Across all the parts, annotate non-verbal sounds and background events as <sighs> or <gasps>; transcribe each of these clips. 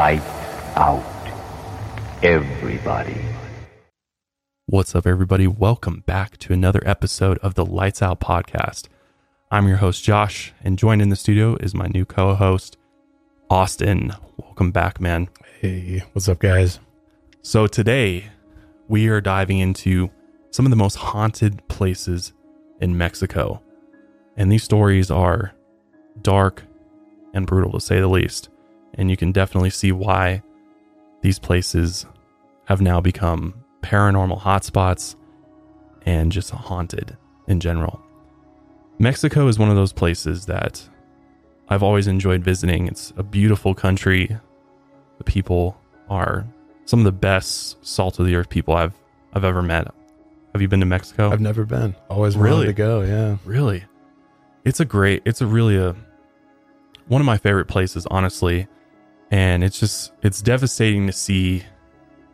Light out. Everybody. What's up, everybody? Welcome back to another episode of the Lights Out podcast. I'm your host, Josh, and joined in the studio is my new co host, Austin. Welcome back, man. Hey, what's up, guys? So, today we are diving into some of the most haunted places in Mexico. And these stories are dark and brutal, to say the least. And you can definitely see why these places have now become paranormal hotspots and just haunted in general. Mexico is one of those places that I've always enjoyed visiting. It's a beautiful country. The people are some of the best salt of the earth people I've I've ever met. Have you been to Mexico? I've never been. Always Really? wanted to go. Yeah. Really? It's a great, it's a really a, one of my favorite places, honestly. And it's just, it's devastating to see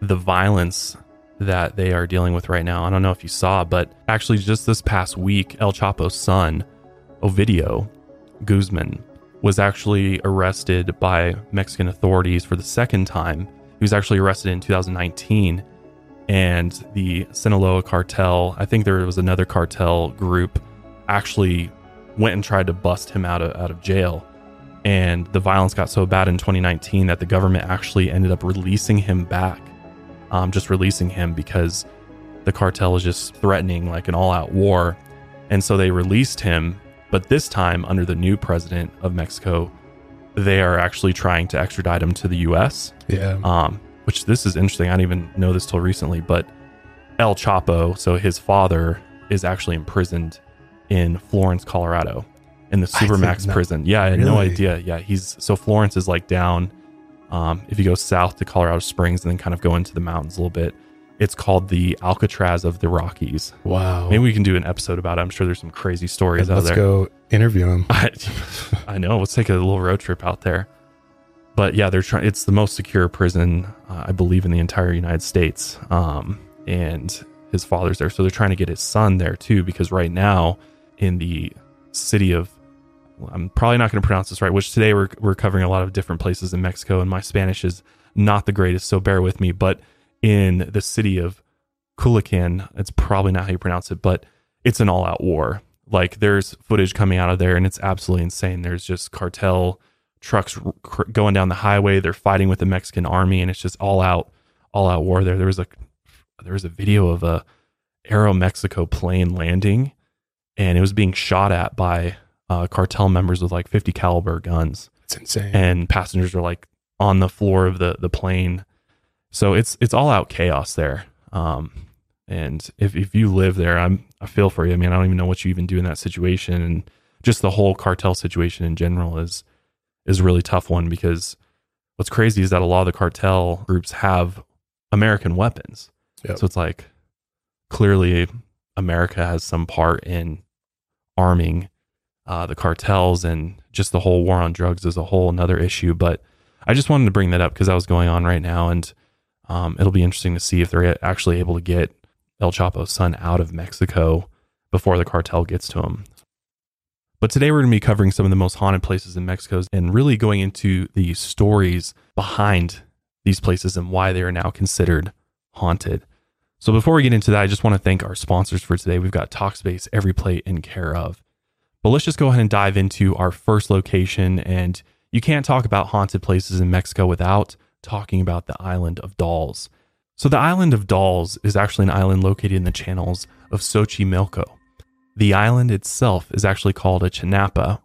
the violence that they are dealing with right now. I don't know if you saw, but actually just this past week, El Chapo's son, Ovidio Guzman, was actually arrested by Mexican authorities for the second time. He was actually arrested in 2019 and the Sinaloa cartel, I think there was another cartel group, actually went and tried to bust him out of out of jail. And the violence got so bad in 2019 that the government actually ended up releasing him back, um, just releasing him because the cartel is just threatening like an all-out war, and so they released him. But this time, under the new president of Mexico, they are actually trying to extradite him to the U.S Yeah. um, which this is interesting. I didn't even know this till recently, but El Chapo, so his father, is actually imprisoned in Florence, Colorado, in the Supermax prison. Yeah, I had no idea. Yeah, he's so Florence is like down. Um, if you go south to Colorado Springs and then kind of go into the mountains a little bit, it's called the Alcatraz of the Rockies. wow. Maybe we can do an episode about it. I'm sure there's some crazy stories out there. Let's go interview him. <laughs> I, I know. Let's take a little road trip out there. But yeah, they're trying. It's the most secure prison, uh, I believe, in the entire United States. Um, and his father's there, so they're trying to get his son there too. Because right now, in the city of, I'm probably not going to pronounce this right. Which today we're we're covering a lot of different places in Mexico, and my Spanish is not the greatest, so bear with me. But in the city of Culiacan, it's probably not how you pronounce it, but it's an all-out war. Like there's footage coming out of there, and it's absolutely insane. There's just cartel trucks cr- going down the highway. They're fighting with the Mexican army, and it's just all out, all out war there. There was a there was a video of a Aero Mexico plane landing, and it was being shot at by uh, cartel members with like 50 caliber guns It's insane. and passengers are like on the floor of the the plane. So it's it's all out chaos there. Um, and if if you live there, I'm I feel for you. I mean, I don't even know what you even do in that situation, and just the whole cartel situation in general is is a really tough one because what's crazy is that a lot of the cartel groups have American weapons. Yep. So it's like clearly America has some part in arming uh, the cartels and just the whole war on drugs is a whole another issue. But I just wanted to bring that up because that was going on right now, and um, it'll be interesting to see if they're actually able to get El Chapo's son out of Mexico before the cartel gets to him. But today we're going to be covering some of the most haunted places in Mexico and really going into the stories behind these places and why they are now considered haunted. So before we get into that, I just want to thank our sponsors for today. We've got Talkspace, Every Plate, and Care of. But let's just go ahead and dive into our first location. And you can't talk about haunted places in Mexico without talking about the island of Dolls. So, the island of Dolls is actually an island located in the channels of Xochimilco. The island itself is actually called a chinampa.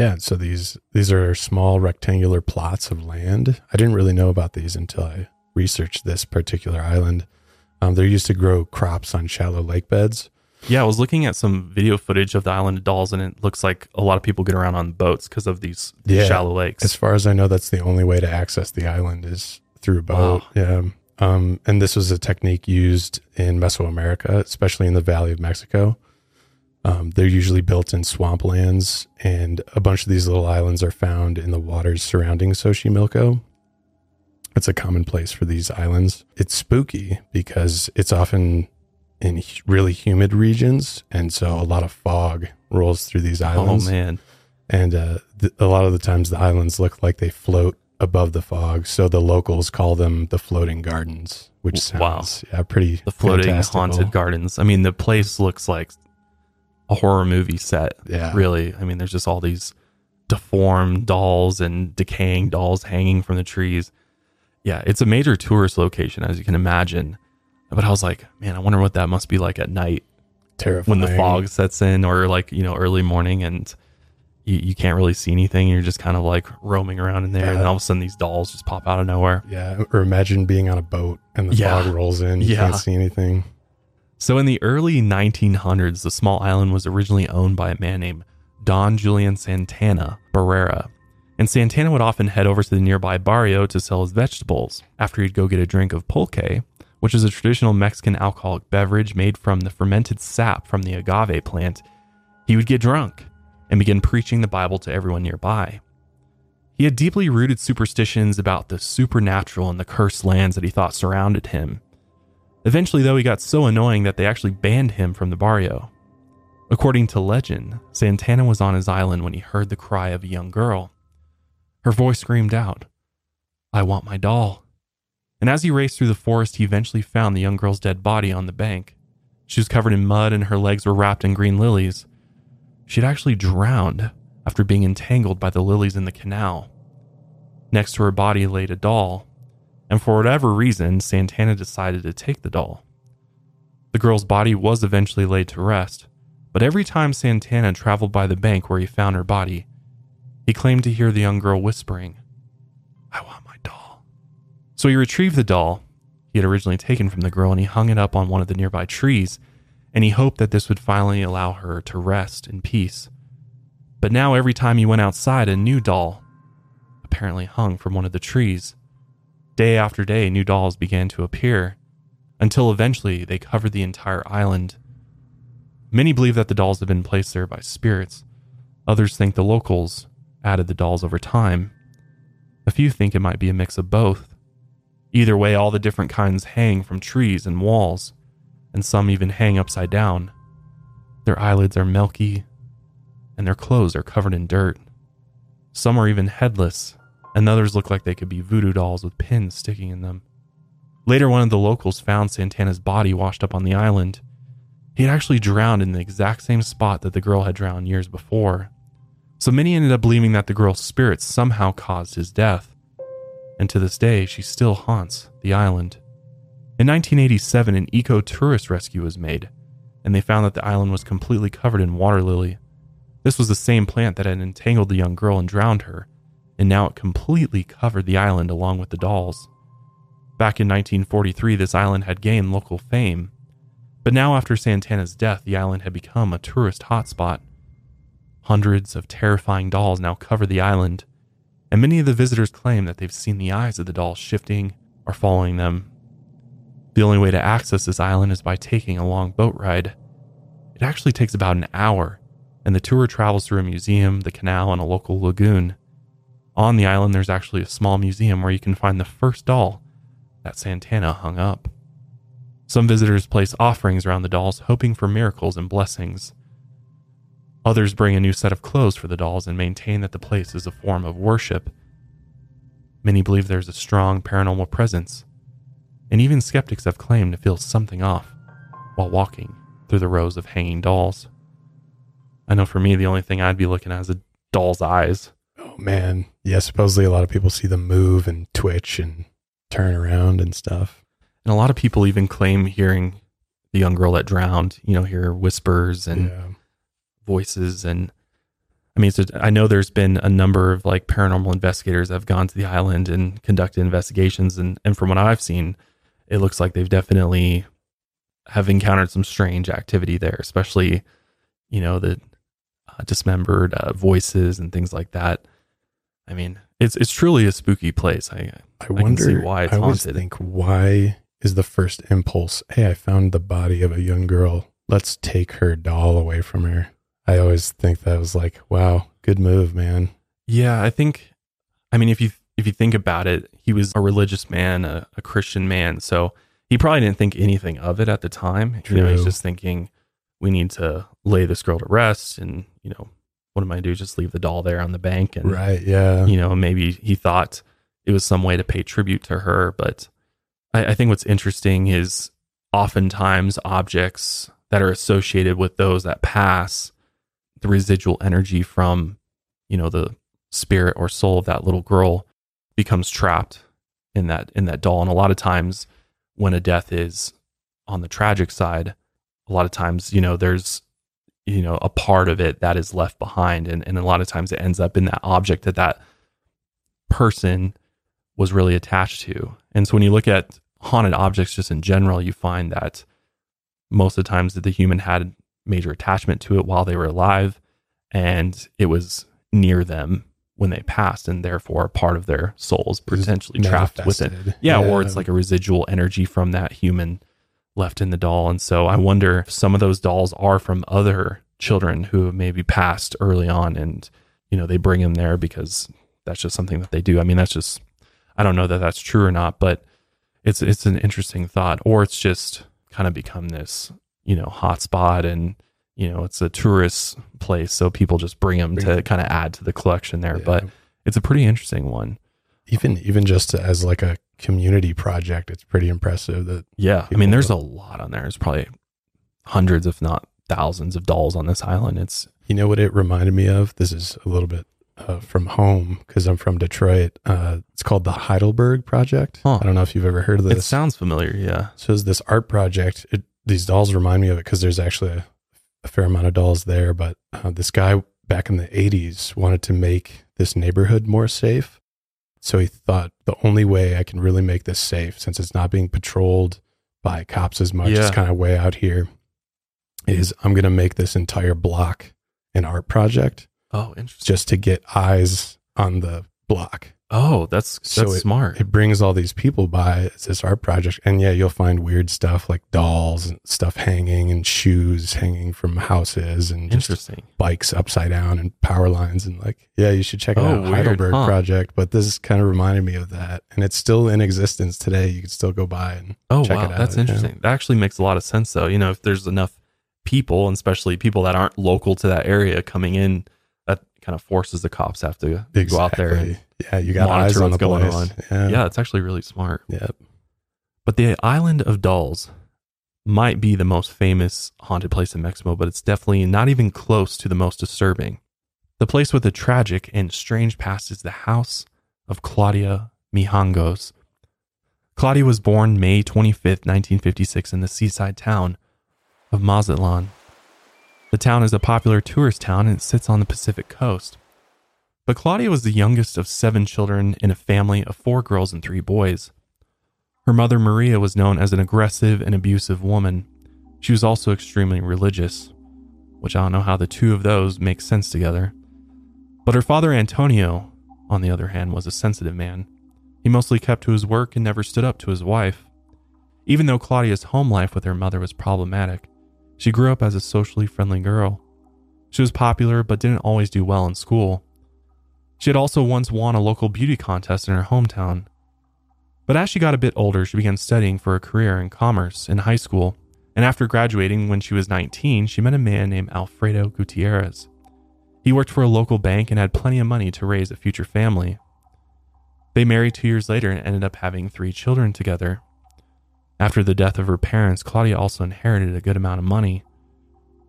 Yeah. So these these are small rectangular plots of land. I didn't really know about these until I researched this particular island. Um, they're used to grow crops on shallow lake beds. Yeah, I was looking at some video footage of the island of Dolls, and it looks like a lot of people get around on boats because of these, these Yeah. shallow lakes. As far as I know, that's the only way to access the island is through a boat. Wow. Yeah. Um, and this was a technique used in Mesoamerica, especially in the Valley of Mexico. Um, they're usually built in swamplands, and a bunch of these little islands are found in the waters surrounding Xochimilco. It's a common place for these islands. It's spooky because it's often in really humid regions, and so a lot of fog rolls through these islands. oh man, and uh, th- a lot of the times the islands look like they float above the fog. So the locals call them the floating gardens, which Wow. sounds yeah pretty The floating haunted gardens. I mean, the place looks like a horror movie set. Yeah, Really. I mean, there's just all these deformed dolls and decaying dolls hanging from the trees. Yeah, it's a major tourist location, as you can imagine. But I was like, man, I wonder what that must be like at night terrifying. when the fog sets in or like, you know, early morning and you, you can't really see anything. You're just kind of like roaming around in there. And Yeah. then all of a sudden these dolls just pop out of nowhere. Yeah, or imagine being on a boat and the Yeah. fog rolls in. You Yeah. can't see anything. So in the early 1900s, the small island was originally owned by a man named Don Julian Santana Barrera. And Santana would often head over to the nearby barrio to sell his vegetables after he'd go get a drink of pulque, which is a traditional Mexican alcoholic beverage made from the fermented sap from the agave plant. He would get drunk and begin preaching the Bible to everyone nearby. He had deeply rooted superstitions about the supernatural and the cursed lands that he thought surrounded him. Eventually, though, he got so annoying that they actually banned him from the barrio. According to legend, Santana was on his island when he heard the cry of a young girl. Her voice screamed out, I want my doll. And as he raced through the forest, he eventually found the young girl's dead body on the bank. She was covered in mud and her legs were wrapped in green lilies. She had actually drowned after being entangled by the lilies in the canal. Next to her body laid a doll, and for whatever reason, Santana decided to take the doll. The girl's body was eventually laid to rest, but every time Santana traveled by the bank where he found her body, he claimed to hear the young girl whispering, I want. So he retrieved the doll he had originally taken from the girl and he hung it up on one of the nearby trees, and he hoped that this would finally allow her to rest in peace. But now, every time he went outside, a new doll apparently hung from one of the trees. Day after day, new dolls began to appear until eventually they covered the entire island. Many believe that the dolls have been placed there by spirits. Others think the locals added the dolls over time. A few think it might be a mix of both. Either way, all the different kinds hang from trees and walls, and some even hang upside down. Their eyelids are milky, and their clothes are covered in dirt. Some are even headless, and others look like they could be voodoo dolls with pins sticking in them. Later, one of the locals found Santana's body washed up on the island. He had actually drowned in the exact same spot that the girl had drowned years before. So many ended up believing that the girl's spirit somehow caused his death. And to this day, she still haunts the island. In 1987, an eco tourist rescue was made, and they found that the island was completely covered in water lily. This was the same plant that had entangled the young girl and drowned her, and now it completely covered the island along with the dolls. Back in 1943, this island had gained local fame, but now after Santana's death, the island had become a tourist hotspot. Hundreds of terrifying dolls now cover the island, and many of the visitors claim that they've seen the eyes of the dolls shifting or following them. The only way to access this island is by taking a long boat ride. It actually takes about an hour, and the tour travels through a museum, the canal, and a local lagoon. On the island, there's actually a small museum where you can find the first doll that Santana hung up. Some visitors place offerings around the dolls, hoping for miracles and blessings. Others bring a new set of clothes for the dolls and maintain that the place is a form of worship. Many believe there's a strong paranormal presence, and even skeptics have claimed to feel something off while walking through the rows of hanging dolls. I know for me, the only thing I'd be looking at is a doll's eyes. Oh man, yeah. Supposedly, a lot of people see them move and twitch and turn around and stuff. And a lot of people even claim hearing the young girl that drowned, you know, hear whispers and yeah, voices and I mean, a, I know there's been a number of like paranormal investigators that have gone to the island and conducted investigations, and and from what I've seen, it looks like they've definitely have encountered some strange activity there, especially you know the uh, dismembered uh, voices and things like that. I mean, it's it's truly a spooky place. I I can wonder why it's I always haunted. think why is the first impulse? Hey, I found the body of a young girl. Let's take her doll away from her. I always think that was like, wow, good move, man. Yeah, I think. I mean, if you if you think about it, he was a religious man, a, a Christian man, so he probably didn't think anything of it at the time. You know, he's just thinking, we need to lay this girl to rest, and you know, what am I do? Just leave the doll there on the bank, and Right? Yeah. you know, maybe he thought it was some way to pay tribute to her. But I, I think what's interesting is oftentimes objects that are associated with those that pass, the residual energy from, you know, the spirit or soul of that little girl becomes trapped in that in that doll. And a lot of times when a death is on the tragic side, a lot of times, you know, there's you know a part of it that is left behind and, and a lot of times it ends up in that object that that person was really attached to and so when you look at haunted objects just in general you find that most of the times that the human had major attachment to it while they were alive and it was near them when they passed and therefore part of their souls potentially trapped with it yeah, yeah or it's like a residual energy from that human left in the doll. And so I wonder if some of those dolls are from other children who maybe passed early on and, you know, they bring them there because that's just something that they do. I mean, that's just, I don't know that that's true or not, but it's, it's an interesting thought. Or it's just kind of become this, you know, hotspot and, you know, it's a tourist place. So people just bring them to kind of add to the collection there. Yeah. But it's a pretty interesting one. Even, even just as like a community project, it's pretty impressive that. Yeah. I mean, there's a lot on there. There's probably hundreds, if not thousands of dolls on this island. It's, you know what it reminded me of? This is a little bit uh, from home because I'm from Detroit. Uh, it's called the Heidelberg Project. Huh. I don't know if you've ever heard of this. It sounds familiar. Yeah. So it's this art project. It, these dolls remind me of it because there's actually a, a, fair amount of dolls there. But uh, this guy back in the 80s wanted to make this neighborhood more safe. So he thought the only way I can really make this safe, since it's not being patrolled by cops as much, yeah. it's kind of way out here, is I'm going to make this entire block an art project. Oh, interesting. Just to get eyes on the block. Oh, that's that's so it, smart. It brings all these people by. It's this art project, and yeah, you'll find weird stuff like dolls and stuff hanging, and shoes hanging from houses, and interesting bikes upside down, and power lines, and like yeah, you should check it oh, out, weird, Heidelberg huh? Project. But this kind of reminded me of that, and it's still in existence today. You can still go by and oh check wow, that's interesting. Yeah. That actually makes a lot of sense, though. You know, if there's enough people, and especially people that aren't local to that area, coming in kind of forces the cops have to exactly. go out there and yeah, you got eyes on the going place. on. Yeah. yeah, it's actually really smart. Yep. But the island of dolls might be the most famous haunted place in Mexico, but it's definitely not even close to the most disturbing. The place with a tragic and strange past is the house of Claudia Mijangos. Claudia was born May 25th, 1956, in the seaside town of Mazatlan. The town is a popular tourist town and it sits on the Pacific coast. But Claudia was the youngest of seven children in a family of four girls and three boys. Her mother, Maria, was known as an aggressive and abusive woman. She was also extremely religious, which I don't know how the two of those make sense together. But her father, Antonio, on the other hand, was a sensitive man. He mostly kept to his work and never stood up to his wife. Even though Claudia's home life with her mother was problematic, she grew up as a socially friendly girl. She was popular but didn't always do well in school. She had also once won a local beauty contest in her hometown. But as she got a bit older, she began studying for a career in commerce in high school, and after graduating when she was 19, she met a man named Alfredo Gutierrez. He worked for a local bank and had plenty of money to raise a future family. They married two years later and ended up having three children together. After the death of her parents, Claudia also inherited a good amount of money.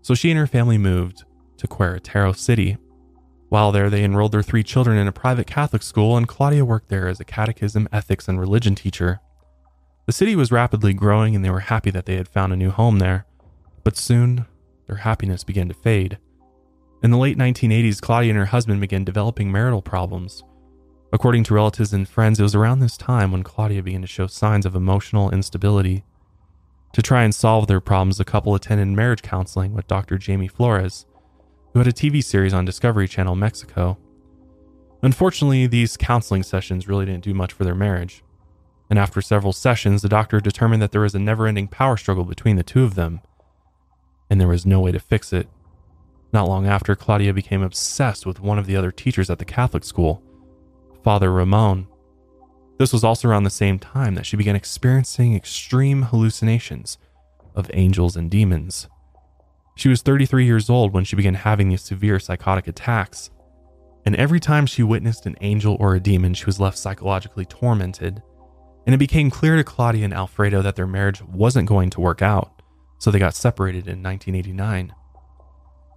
So she and her family moved to Querétaro City. While there, they enrolled their three children in a private Catholic school, and Claudia worked there as a catechism, ethics, and religion teacher. The city was rapidly growing, and they were happy that they had found a new home there. But soon, their happiness began to fade. In the late 1980s, Claudia and her husband began developing marital problems. According to relatives and friends, it was around this time when Claudia began to show signs of emotional instability. To try and solve their problems, the couple attended marriage counseling with Dr. Jamie Flores, who had a TV series on Discovery Channel Mexico. Unfortunately, these counseling sessions really didn't do much for their marriage. And after several sessions, the doctor determined that there was a never ending power struggle between the two of them, and there was no way to fix it. Not long after, Claudia became obsessed with one of the other teachers at the Catholic school Father Ramon. This was also around the same time that she began experiencing extreme hallucinations of angels and demons. She was 33 years old when she began having these severe psychotic attacks, And every time she witnessed an angel or a demon, she was left psychologically tormented. And it became clear to Claudia and Alfredo that their marriage wasn't going to work out, so they got separated in 1989.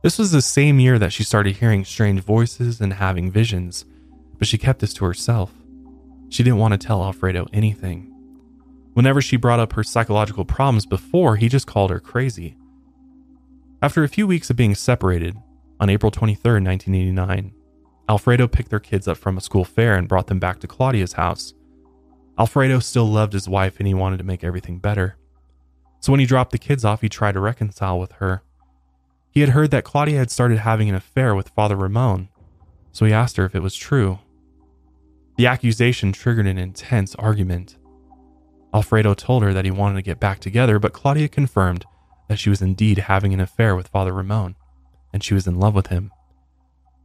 This was the same year that she started hearing strange voices and having visions, but she kept this to herself. She didn't want to tell Alfredo anything. Whenever she brought up her psychological problems before, he just called her crazy. After a few weeks of being separated, on April 23, 1989, Alfredo picked their kids up from a school fair and brought them back to Claudia's house. Alfredo still loved his wife and he wanted to make everything better. So when he dropped the kids off, he tried to reconcile with her. He had heard that Claudia had started having an affair with Father Ramon, so he asked her if it was true. The accusation triggered an intense argument. Alfredo told her that he wanted to get back together, but Claudia confirmed that she was indeed having an affair with Father Ramon, and she was in love with him.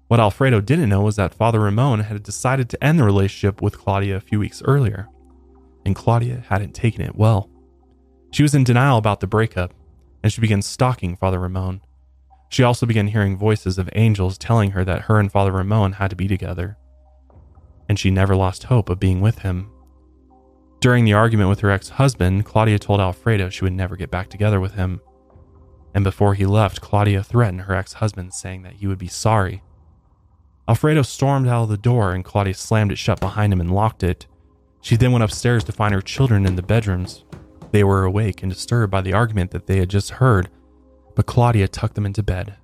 What Alfredo didn't know was that Father Ramon had decided to end the relationship with Claudia a few weeks earlier, and Claudia hadn't taken it well. She was in denial about the breakup, and she began stalking Father Ramon. She also began hearing voices of angels telling her that her and Father Ramon had to be together, and she never lost hope of being with him. During the argument with her ex husband, Claudia told Alfredo she would never get back together with him. And before he left, Claudia threatened her ex husband, saying that he would be sorry. Alfredo stormed out of the door, and Claudia slammed it shut behind him and locked it. She then went upstairs to find her children in the bedrooms. They were awake and disturbed by the argument that they had just heard, but Claudia tucked them into bed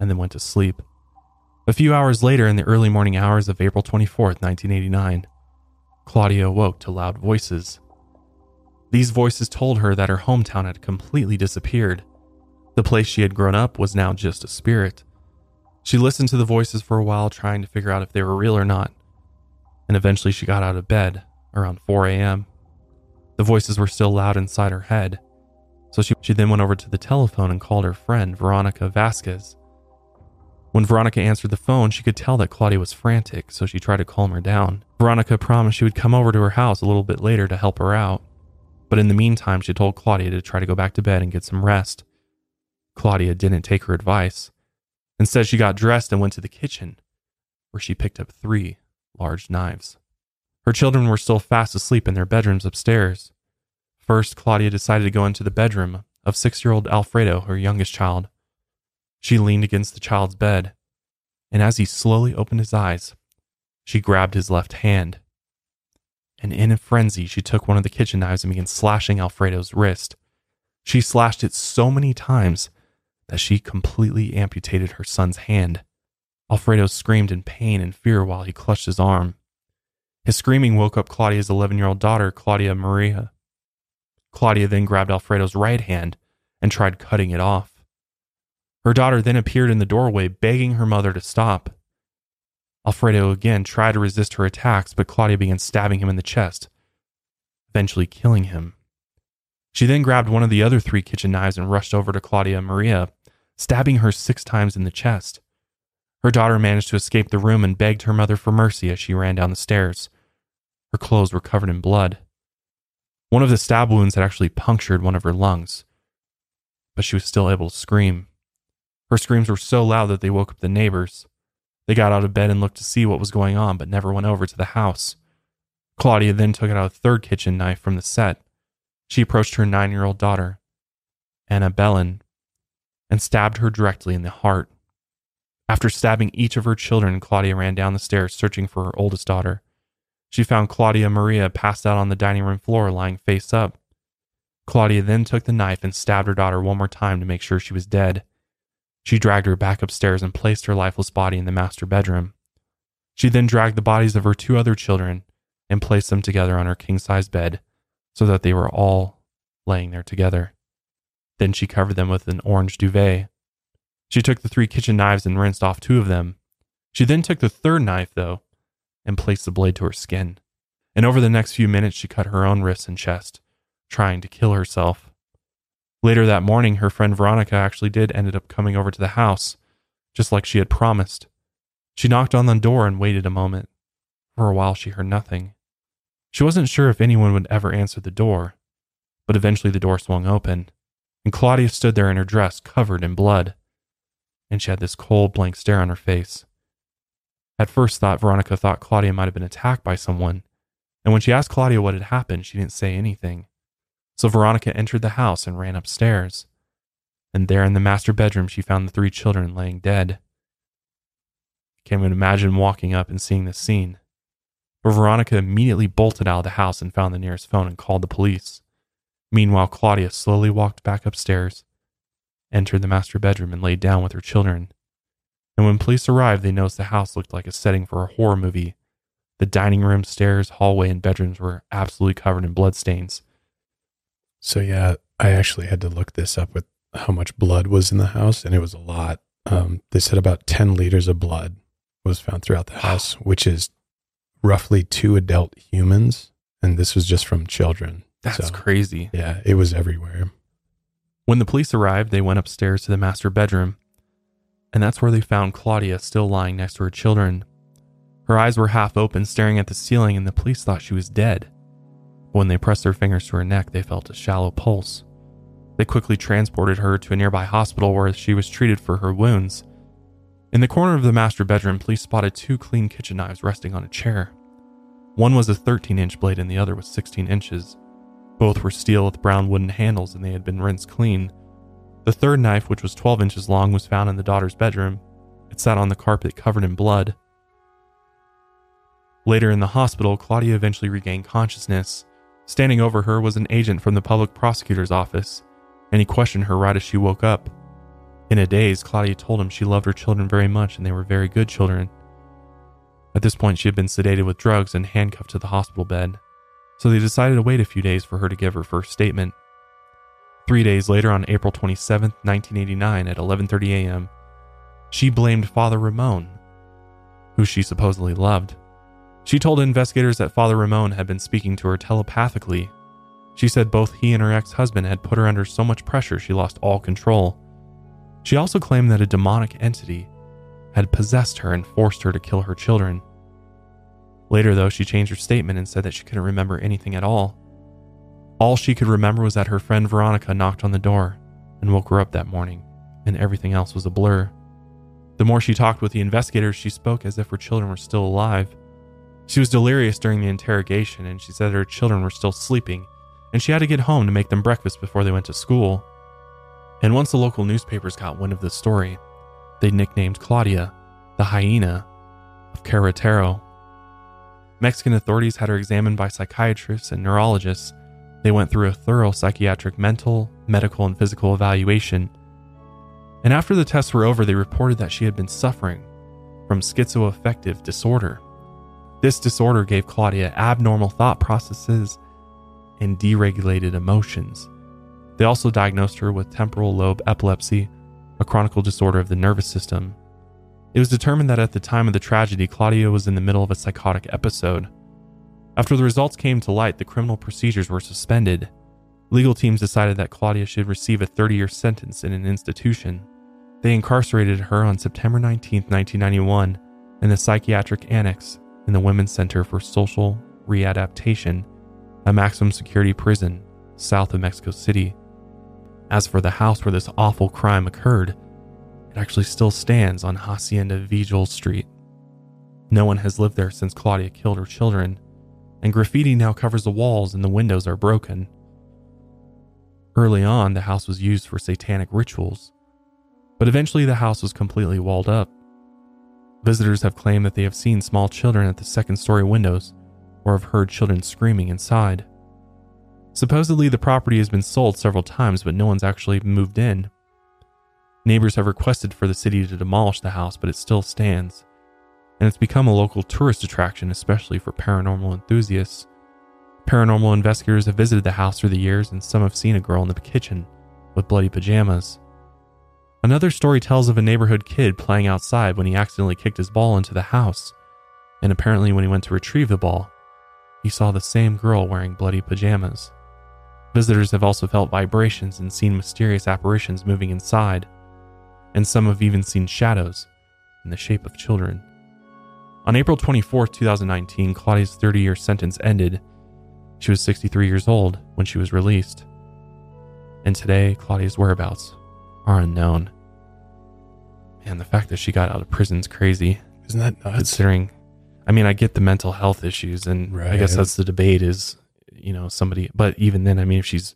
and then went to sleep. A few hours later, in the early morning hours of April 24, 1989, Claudia awoke to loud voices. These voices told her that her hometown had completely disappeared. The place she had grown up was now just a spirit. She listened to the voices for a while, trying to figure out if they were real or not. And eventually she got out of bed around 4 a.m. The voices were still loud inside her head. So she, she then went over to the telephone and called her friend, Veronica Vasquez. When Veronica answered the phone, she could tell that Claudia was frantic, so she tried to calm her down. Veronica promised she would come over to her house a little bit later to help her out. But in the meantime, she told Claudia to try to go back to bed and get some rest. Claudia didn't take her advice. Instead, she got dressed and went to the kitchen, where she picked up three large knives. Her children were still fast asleep in their bedrooms upstairs. First, Claudia decided to go into the bedroom of six year old Alfredo, her youngest child. She leaned against the child's bed, and as he slowly opened his eyes, she grabbed his left hand. And in a frenzy, she took one of the kitchen knives and began slashing Alfredo's wrist. She slashed it so many times that she completely amputated her son's hand. Alfredo screamed in pain and fear while he clutched his arm. His screaming woke up Claudia's 11 year old daughter, Claudia Maria. Claudia then grabbed Alfredo's right hand and tried cutting it off. Her daughter then appeared in the doorway, begging her mother to stop. Alfredo again tried to resist her attacks, but Claudia began stabbing him in the chest, eventually killing him. She then grabbed one of the other three kitchen knives and rushed over to Claudia and Maria, stabbing her six times in the chest. Her daughter managed to escape the room and begged her mother for mercy as she ran down the stairs. Her clothes were covered in blood. One of the stab wounds had actually punctured one of her lungs, but she was still able to scream. Her screams were so loud that they woke up the neighbors. They got out of bed and looked to see what was going on, but never went over to the house. Claudia then took out a third kitchen knife from the set. She approached her nine year old daughter, Anna Belen, and stabbed her directly in the heart. After stabbing each of her children, Claudia ran down the stairs searching for her oldest daughter. She found Claudia Maria passed out on the dining room floor, lying face up. Claudia then took the knife and stabbed her daughter one more time to make sure she was dead. She dragged her back upstairs and placed her lifeless body in the master bedroom. She then dragged the bodies of her two other children and placed them together on her king size bed so that they were all laying there together. Then she covered them with an orange duvet. She took the three kitchen knives and rinsed off two of them. She then took the third knife, though, and placed the blade to her skin. And over the next few minutes, she cut her own wrists and chest, trying to kill herself. Later that morning, her friend Veronica actually did ended up coming over to the house, just like she had promised. She knocked on the door and waited a moment. For a while, she heard nothing. She wasn't sure if anyone would ever answer the door, but eventually the door swung open, and Claudia stood there in her dress covered in blood, and she had this cold, blank stare on her face. At first thought Veronica thought Claudia might have been attacked by someone, and when she asked Claudia what had happened, she didn't say anything. So Veronica entered the house and ran upstairs. And there in the master bedroom, she found the three children laying dead. Can't even imagine walking up and seeing this scene. But Veronica immediately bolted out of the house and found the nearest phone and called the police. Meanwhile, Claudia slowly walked back upstairs, entered the master bedroom, and laid down with her children. And when police arrived, they noticed the house looked like a setting for a horror movie. The dining room, stairs, hallway, and bedrooms were absolutely covered in bloodstains. So yeah, I actually had to look this up with how much blood was in the house, and it was a lot. Um, they said about 10 liters of blood was found throughout the house, which is roughly two adult humans. And this was just from children. That's So, crazy. Yeah, it was everywhere. When the police arrived, they went upstairs to the master bedroom, and that's where they found Claudia still lying next to her children. Her eyes were half open, staring at the ceiling, and the police thought she was dead. When they pressed their fingers to her neck, they felt a shallow pulse. They quickly transported her to a nearby hospital where she was treated for her wounds. In the corner of the master bedroom, police spotted two clean kitchen knives resting on a chair. One was a 13 inch blade and the other was 16 inches. Both were steel with brown wooden handles and they had been rinsed clean. The third knife, which was 12 inches long, was found in the daughter's bedroom. It sat on the carpet covered in blood. Later in the hospital, Claudia eventually regained consciousness. Standing over her was an agent from the public prosecutor's office, and he questioned her right as she woke up. In a daze, Claudia told him she loved her children very much and they were very good children. At this point, she had been sedated with drugs and handcuffed to the hospital bed, so they decided to wait a few days for her to give her first statement. Three days later, on April 27, 1989, at 11:30 a.m., she blamed Father Ramon, who she supposedly loved. She told investigators that Father Ramon had been speaking to her telepathically. She said both he and her ex-husband had put her under so much pressure she lost all control. She also claimed that a demonic entity had possessed her and forced her to kill her children. Later, though, she changed her statement and said that she couldn't remember anything at all. All she could remember was that her friend Veronica knocked on the door and woke her up that morning, and everything else was a blur. The more she talked with the investigators, she spoke as if her children were still alive. She was delirious during the interrogation, and she said her children were still sleeping, and she had to get home to make them breakfast before they went to school. And once the local newspapers got wind of this story, they nicknamed Claudia the hyena of Querétaro. Mexican authorities had her examined by psychiatrists and neurologists. They went through a thorough psychiatric mental, medical, and physical evaluation. And after the tests were over, they reported that she had been suffering from schizoaffective disorder. This disorder gave Claudia abnormal thought processes and deregulated emotions. They also diagnosed her with temporal lobe epilepsy, a chronic disorder of the nervous system. It was determined that at the time of the tragedy, Claudia was in the middle of a psychotic episode. After the results came to light, the criminal procedures were suspended. Legal teams decided that Claudia should receive a 30 year sentence in an institution. They incarcerated her on September 19, 1991, in the psychiatric annex in the Women's Center for Social Readaptation, a maximum security prison south of Mexico City. As for the house where this awful crime occurred, it actually still stands on Hacienda Vigil Street. No one has lived there since Claudia killed her children, and graffiti now covers the walls and the windows are broken. Early on, the house was used for satanic rituals, but eventually the house was completely walled up. Visitors have claimed that they have seen small children at the second story windows or have heard children screaming inside. Supposedly, the property has been sold several times, but no one's actually moved in. Neighbors have requested for the city to demolish the house, but it still stands. And it's become a local tourist attraction, especially for paranormal enthusiasts. Paranormal investigators have visited the house through the years, and some have seen a girl in the kitchen with bloody pajamas. Another story tells of a neighborhood kid playing outside when he accidentally kicked his ball into the house. And apparently, when he went to retrieve the ball, he saw the same girl wearing bloody pajamas. Visitors have also felt vibrations and seen mysterious apparitions moving inside, and some have even seen shadows in the shape of children. On April 24, 2019, Claudia's 30 year sentence ended. She was 63 years old when she was released. And today, Claudia's whereabouts are unknown. And the fact that she got out of prison is crazy. Isn't that nuts? considering I mean, I get the mental health issues and I guess that's the debate is, you know, somebody but even then, I mean, if she's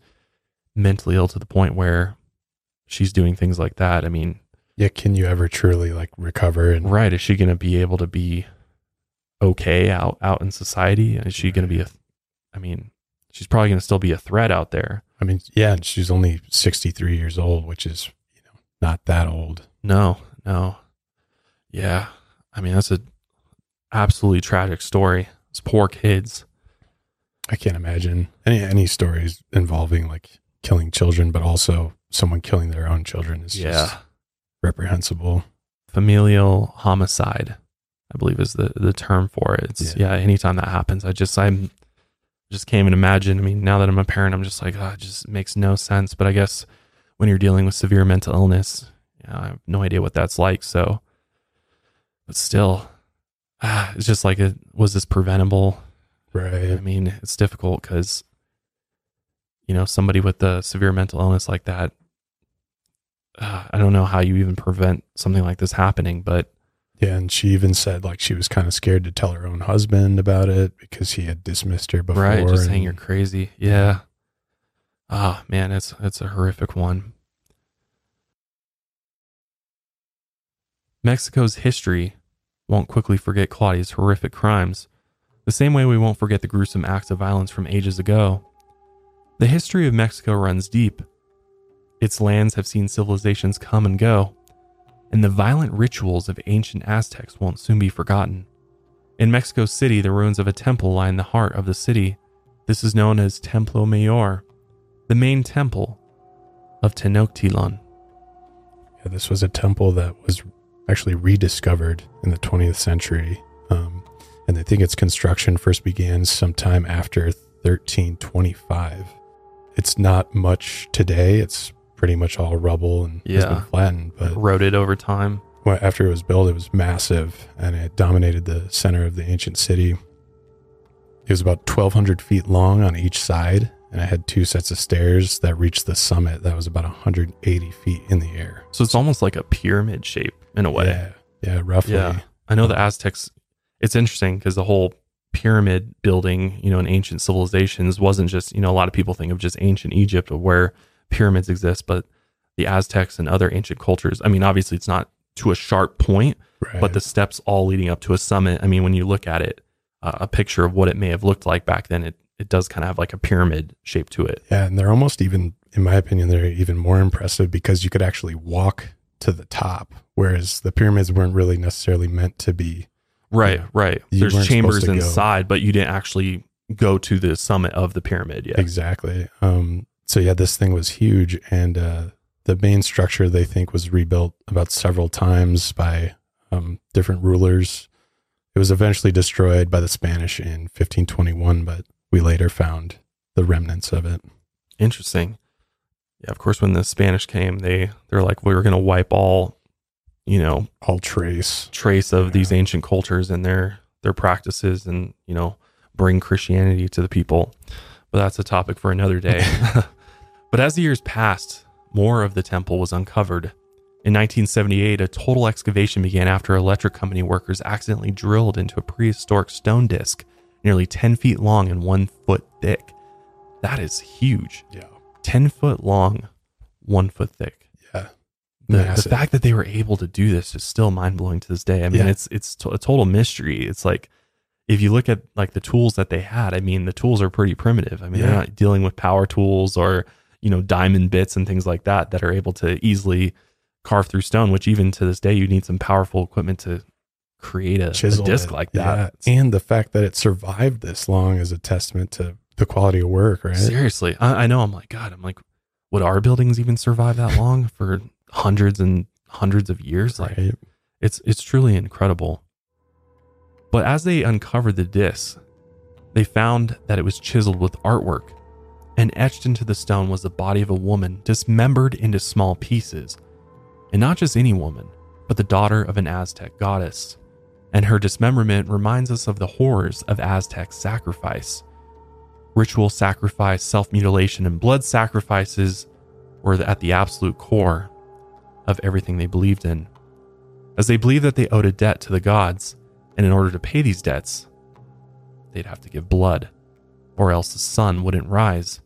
mentally ill to the point where she's doing things like that, I mean, Yeah, can you ever truly like recover and right, is she going to be able to be okay out out in society? Is she going to be a I mean, she's probably going to still be a threat out there. I mean, yeah, and she's only 63 years old, which is, not that old. No, no. Yeah. I mean, that's a absolutely tragic story. It's poor kids. I can't imagine any any stories involving like killing children, but also someone killing their own children is yeah. just reprehensible. familial homicide i believe is the the term for it it's yeah, Yeah. anytime that happens i just i'm just can't even imagine i mean now that i'm a parent i'm just like oh, it just makes no sense but i guess when you're dealing with severe mental illness you know, i have no idea what that's like so but still ah, <sighs> it's just like it was this preventable Right. i mean it's difficult because you know somebody with a severe mental illness like that uh, <sighs> i don't know how you even prevent something like this happening but Yeah, and she even said like she was kind of scared to tell her own husband about it because he had dismissed her before. right just saying you're crazy yeah ah man it's it's a horrific one. Mexico's history won't quickly forget claudia's horrific crimes the same way we won't forget the gruesome acts of violence from ages ago. The history of mexico runs deep. Its lands have seen civilizations come and go and the violent rituals of ancient aztecs won't soon be forgotten. In Mexico City, the ruins of a temple lie in the heart of the city. This is known as Templo Mayor, the main temple of Tenochtitlan. Yeah, this was a temple that was actually rediscovered in the 20th century. Um, and they think its construction first began sometime after 1325. It's not much today. It's pretty much all rubble and has been flattened. But Eroded over time. when- after it was built, it was massive and it dominated the center of the ancient city. It was about 1,200 feet long on each side, and it had two sets of stairs that reached the summit that was about 180 feet in the air. So it's almost like a pyramid shape in a way. Yeah, yeah, roughly. Yeah. I know the Aztecs, it's interesting because the whole pyramid building, you know, in ancient civilizations wasn't just, you know, a lot of people think of just ancient Egypt of where pyramids exist, but the Aztecs and other ancient cultures, I mean, obviously it's not to a sharp point, Right. but the steps all leading up to a summit. I mean, when you look at it, uh, a picture of what it may have looked like back then, it, it does kind of have like a pyramid shape to it. yeah, and they're almost even, in my opinion, they're even more impressive because you could actually walk to the top, whereas the pyramids weren't really necessarily meant to be. Right, Yeah. right. There's chambers to go. inside, but you didn't actually go to the summit of the pyramid yet. Exactly. Um, so yeah, this thing was huge, and uh, the main structure they think was rebuilt about several times by um, different rulers. It was eventually destroyed by the Spanish in 1521, but we later found the remnants of it. Interesting. Yeah, of course, when the Spanish came, they they're like, we were going to wipe all, you know, All trace. trace of these ancient cultures and their their practices, and you know, bring Christianity to the people. But that's a topic for another day. <laughs> <laughs> but as the years passed, more of the temple was uncovered. In 1978, a total excavation began after electric company workers accidentally drilled into a prehistoric stone disc nearly 10 feet long and one foot thick. That is huge. Yeah. 10 foot long, one foot thick. Yeah. The, the fact that they were able to do this is still mind blowing to this day. I mean, Yeah. it's it's to- a total mystery. It's like if you look at like the tools that they had, I mean, the tools are pretty primitive. I mean, they're not dealing with power tools or you know diamond bits and things like that that are able to easily carve through stone. Which even to this day, you need some powerful equipment to create a, a disc it. like that. Yeah. And the fact that it survived this long is a testament to the quality of work, right? Seriously, I, I know. I'm like, God, I'm like, would our buildings even survive that long <laughs> for hundreds and hundreds of years? Like, Right. it's it's truly incredible. But as they uncovered the disc, they found that it was chiseled with artwork, and etched into the stone was the body of a woman dismembered into small pieces. And not just any woman, but the daughter of an Aztec goddess. And her dismemberment reminds us of the horrors of Aztec sacrifice. Ritual sacrifice, self mutilation, and blood sacrifices were at the absolute core of everything they believed in. as they believed that they owed a debt to the gods, and in order to pay these debts, they'd have to give blood, or else the sun wouldn't rise.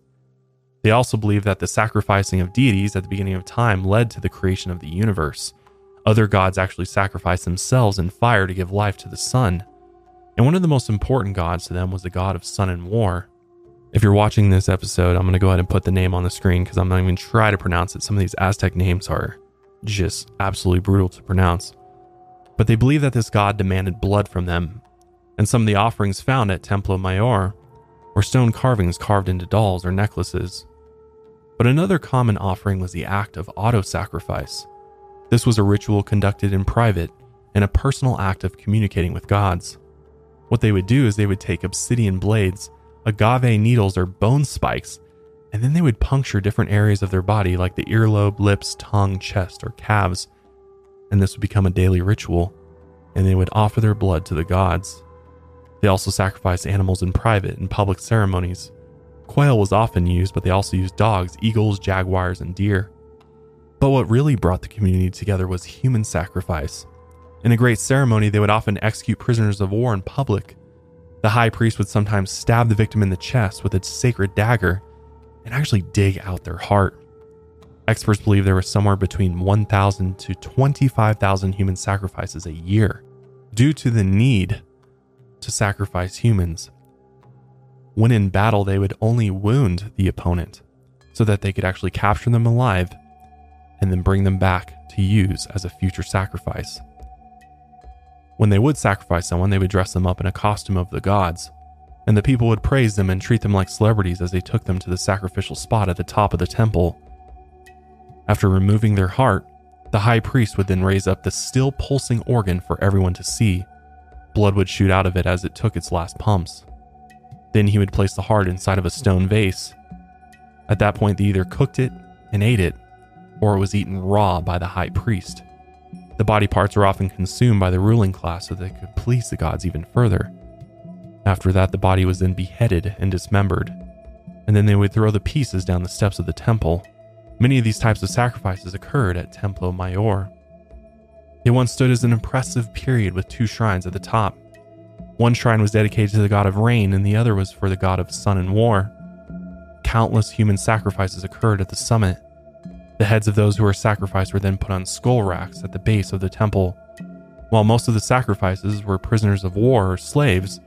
They also believed that the sacrificing of deities at the beginning of time led to the creation of the universe. Other gods actually sacrificed themselves in fire to give life to the sun. And one of the most important gods to them was the god of sun and war. If you're watching this episode, I'm going to go ahead and put the name on the screen because I'm not even try to pronounce it. Some of these Aztec names are just absolutely brutal to pronounce. But they believe that this god demanded blood from them, and some of the offerings found at Templo Mayor were stone carvings carved into dolls or necklaces. But another common offering was the act of auto sacrifice. This was a ritual conducted in private and a personal act of communicating with gods. What they would do is they would take obsidian blades, agave needles, or bone spikes, and then they would puncture different areas of their body like the earlobe, lips, tongue, chest, or calves. And this would become a daily ritual, and they would offer their blood to the gods. They also sacrificed animals in private and public ceremonies, Quail was often used, but they also used dogs, eagles, jaguars, and deer. But what really brought the community together was human sacrifice. In a great ceremony, they would often execute prisoners of war in public. The high priest would sometimes stab the victim in the chest with its sacred dagger and actually dig out their heart. Experts believe there were somewhere between 1,000 to 25,000 human sacrifices a year due to the need to sacrifice humans when in battle, they would only wound the opponent so that they could actually capture them alive and then bring them back to use as a future sacrifice. When they would sacrifice someone, they would dress them up in a costume of the gods, and the people would praise them and treat them like celebrities as they took them to the sacrificial spot at the top of the temple. After removing their heart, the high priest would then raise up the still pulsing organ for everyone to see. Blood would shoot out of it as it took its last pumps. Then he would place the heart inside of a stone vase. At that point, they either cooked it and ate it, or was eaten raw by the high priest. The body parts were often consumed by the ruling class so they could please the gods even further. After that, the body was then beheaded and dismembered, and then they would throw the pieces down the steps of the temple. Many of these types of sacrifices occurred at Templo Mayor. It once stood as an impressive period with two shrines at the top. One shrine was dedicated to the god of rain, and the other was for the god of sun and war. Countless human sacrifices occurred at the summit. The heads of those who were sacrificed were then put on skull racks at the base of the temple. While most of the sacrifices were prisoners of war or slaves,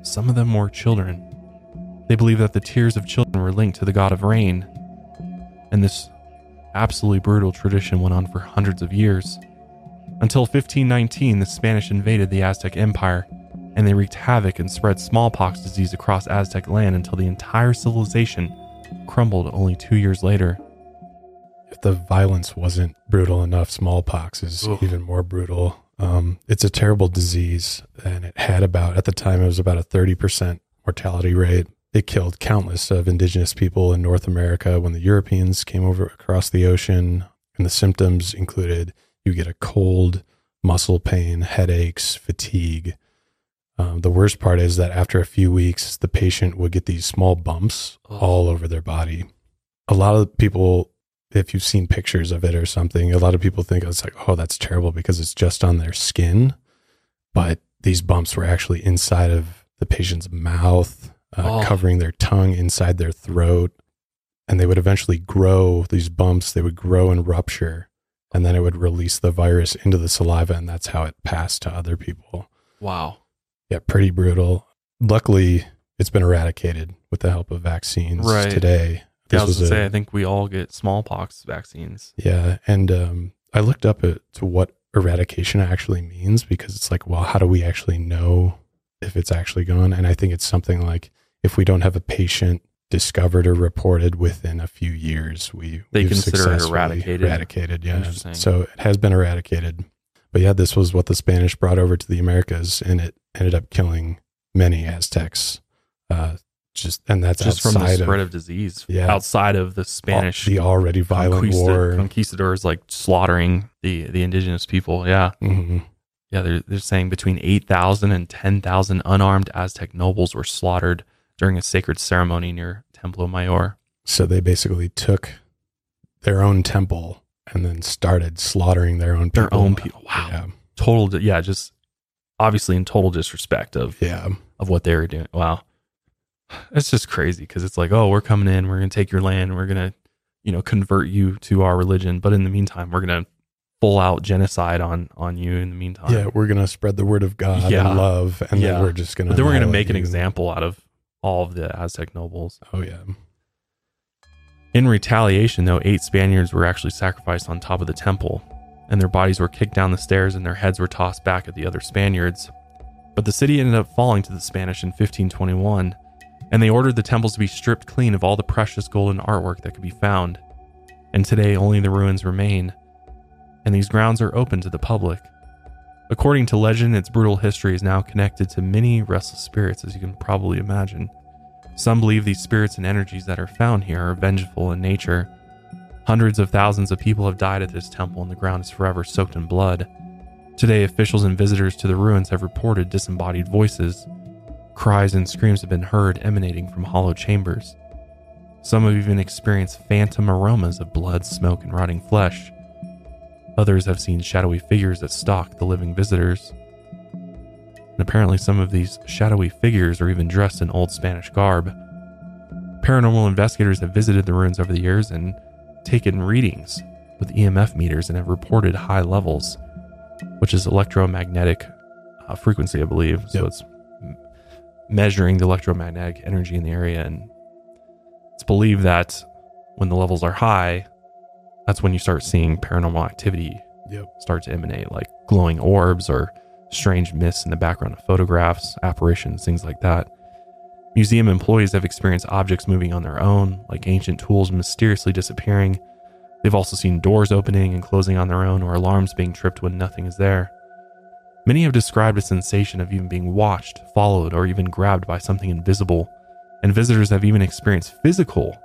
some of them were children. They believed that the tears of children were linked to the god of rain, and this absolutely brutal tradition went on for hundreds of years. Until 1519, the Spanish invaded the Aztec Empire and they wreaked havoc and spread smallpox disease across Aztec land until the entire civilization crumbled only two years later. If the violence wasn't brutal enough, smallpox is even more brutal. Um, it's a terrible disease, and it had about, at the time, it was about a 30% mortality rate. It killed countless of indigenous people in North America when the Europeans came over across the ocean, and the symptoms included you get a cold, muscle pain, headaches, fatigue, um, the worst part is that after a few weeks, the patient would get these small bumps oh. all over their body. A lot of people, if you've seen pictures of it or something, a lot of people think it's like, oh, that's terrible because it's just on their skin. But these bumps were actually inside of the patient's mouth, uh, oh. covering their tongue inside their throat. And they would eventually grow these bumps, they would grow and rupture. And then it would release the virus into the saliva. And that's how it passed to other people. Wow. Yeah, pretty brutal. Luckily, it's been eradicated with the help of vaccines right. today. This yeah, I was, was say, I think we all get smallpox vaccines. Yeah, and um, I looked up at, to what eradication actually means because it's like, well, how do we actually know if it's actually gone? And I think it's something like if we don't have a patient discovered or reported within a few years, we they consider it eradicated. Eradicated, yeah. So it has been eradicated. But yeah, this was what the Spanish brought over to the Americas, and it ended up killing many Aztecs. Uh, just and that's just from the spread of, of, disease. Yeah, outside of the Spanish, the already violent war, conquistadors like slaughtering the the indigenous people. Yeah, mm-hmm. yeah. They're they're saying between 8,000 and 10,000 unarmed Aztec nobles were slaughtered during a sacred ceremony near Templo Mayor. So they basically took their own temple and then started slaughtering their own people. Their own people. Wow. Yeah. Total, yeah, just obviously in total disrespect of Yeah. of what they were doing. Wow. It's just crazy because it's like, oh, we're coming in, we're going to take your land, we're going to, you know, convert you to our religion. But in the meantime, we're going to full out genocide on on you in the meantime. Yeah. We're going to spread the word of God Yeah. and love. And Yeah. then we're just going to. But then we're going to make an example out of all of the Aztec nobles. Oh, yeah. In retaliation, though, eight Spaniards were actually sacrificed on top of the temple, and their bodies were kicked down the stairs and their heads were tossed back at the other Spaniards. But the city ended up falling to the Spanish in 1521, and they ordered the temples to be stripped clean of all the precious golden artwork that could be found. And today, only the ruins remain, and these grounds are open to the public. According to legend, its brutal history is now connected to many restless spirits, as you can probably imagine. Some believe these spirits and energies that are found here are vengeful in nature. Hundreds of thousands of people have died at this temple, and the ground is forever soaked in blood. Today, officials and visitors to the ruins have reported disembodied voices. Cries and screams have been heard emanating from hollow chambers. Some have even experienced phantom aromas of blood, smoke, and rotting flesh. Others have seen shadowy figures that stalk the living visitors. And apparently, some of these shadowy figures are even dressed in old Spanish garb. Paranormal investigators have visited the ruins over the years and taken readings with EMF meters and have reported high levels, which is electromagnetic uh, frequency, I believe. So Yep. it's measuring the electromagnetic energy in the area. And it's believed that when the levels are high, that's when you start seeing paranormal activity Yep. start to emanate, like glowing orbs or strange mists in the background of photographs, apparitions, things like that. Museum employees have experienced objects moving on their own, like ancient tools mysteriously disappearing. They've also seen doors opening and closing on their own or alarms being tripped when nothing is there. Many have described a sensation of even being watched, followed, or even grabbed by something invisible, and visitors have even experienced physical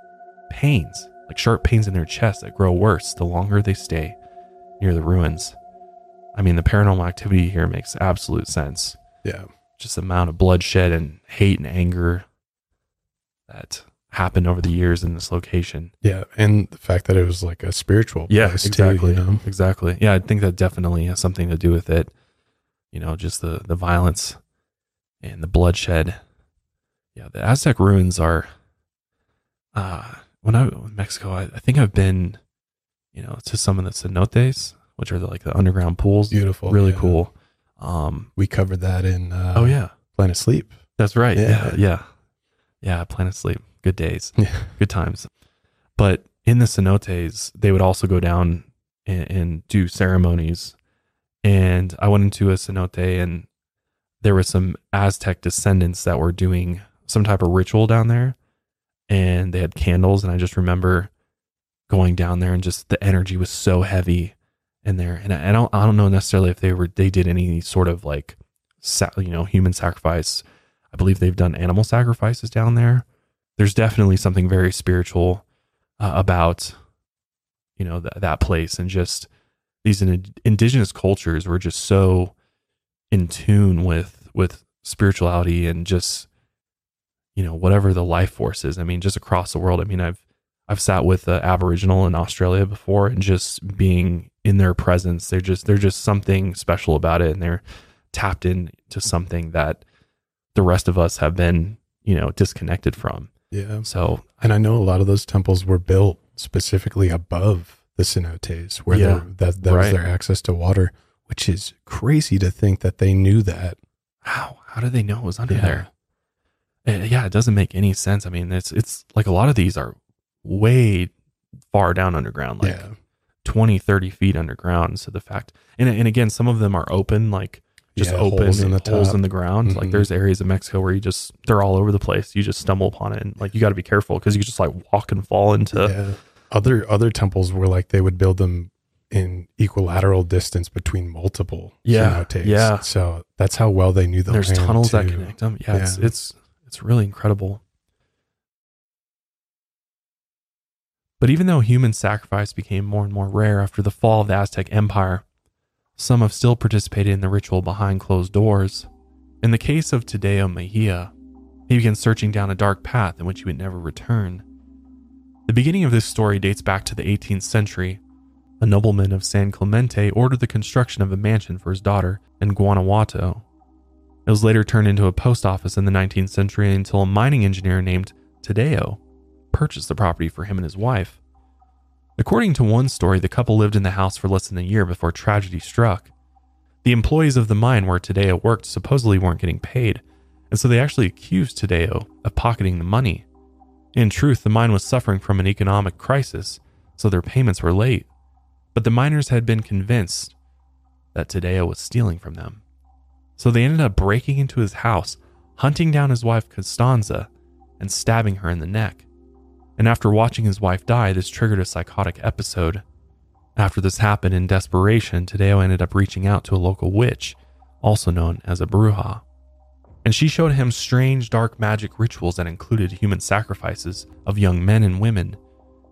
pains, like sharp pains in their chest that grow worse the longer they stay near the ruins. I mean, the paranormal activity here makes absolute sense. Yeah. Just the amount of bloodshed and hate and anger that happened over the years in this location. Yeah. And the fact that it was like a spiritual Yeah, exactly. too, you know? Exactly. Yeah, I think that definitely has something to do with it. You know, just the the violence and the bloodshed. Yeah, the Aztec ruins are. Uh, when I in Mexico, I, I think I've been, you know, to some of the cenotes, which are the, like the underground pools. Beautiful. really yeah. cool. Um. We covered that in uh, oh yeah, Planet Sleep. that's right. Yeah. Yeah. yeah, yeah. Planet Sleep. Good days. Yeah. good times. But in the cenotes, they would also go down and, and do ceremonies. And I went into a cenote, and there were some Aztec descendants that were doing some type of ritual down there, and they had candles. And I just remember going down there, and just the energy was so heavy in there. And I, I don't, I don't know necessarily if they were they did any sort of like, you know, human sacrifice. I believe they've done animal sacrifices down there there's definitely something very spiritual uh, about you know th- that place and just these in- indigenous cultures were just so in tune with with spirituality and just you know whatever the life force is. I mean just across the world. I mean i've i've sat with the aboriginal in australia before and just being in their presence they're just they're just something special about it and they're tapped into something that the rest of us have been you know disconnected from. Yeah. so And I know a lot of those temples were built specifically above the cenotes, where Yeah, they're- that that was their access to water, which is crazy to think that they knew that. how how did they know it was under Yeah. there Uh, yeah it doesn't make any sense i mean it's it's like a lot of these are way far down underground like yeah. 20 30 feet underground so the fact and, and again some of them are open like just Yeah, open holes in the top. in the ground like Mhm. there's areas of mexico where you just they're all over the place you just stumble upon it and like you got to be careful because you just like walk and fall into yeah. Other other temples were like they would build them in equilateral distance between multiple Yeah, cenotes. yeah. So that's how well they knew the there's tunnels that connect them. Yeah, it's it's it's really incredible. But even though human sacrifice became more and more rare after the fall of the aztec empire some have still participated in the ritual behind closed doors. In the case of tadeo mejia he began searching down a dark path in which he would never return the beginning of this story dates back to the 18th century a nobleman of San Clemente ordered the construction of a mansion for his daughter in Guanajuato. It was later turned into a post office in the 19th century until a mining engineer named Tadeo purchased the property for him and his wife. According to one story, the couple lived in the house for less than a year before tragedy struck. The employees of the mine where Tadeo worked supposedly weren't getting paid, and so they actually accused Tadeo of pocketing the money. In truth, the mine was suffering from an economic crisis, so their payments were late. But the miners had been convinced that Tadeo was stealing from them. So they ended up breaking into his house, hunting down his wife Costanza, and stabbing her in the neck. And after watching his wife die, this triggered a psychotic episode. After this happened in desperation, Tadeo ended up reaching out to a local witch, also known as a bruja. And she showed him strange dark magic rituals that included human sacrifices of young men and women.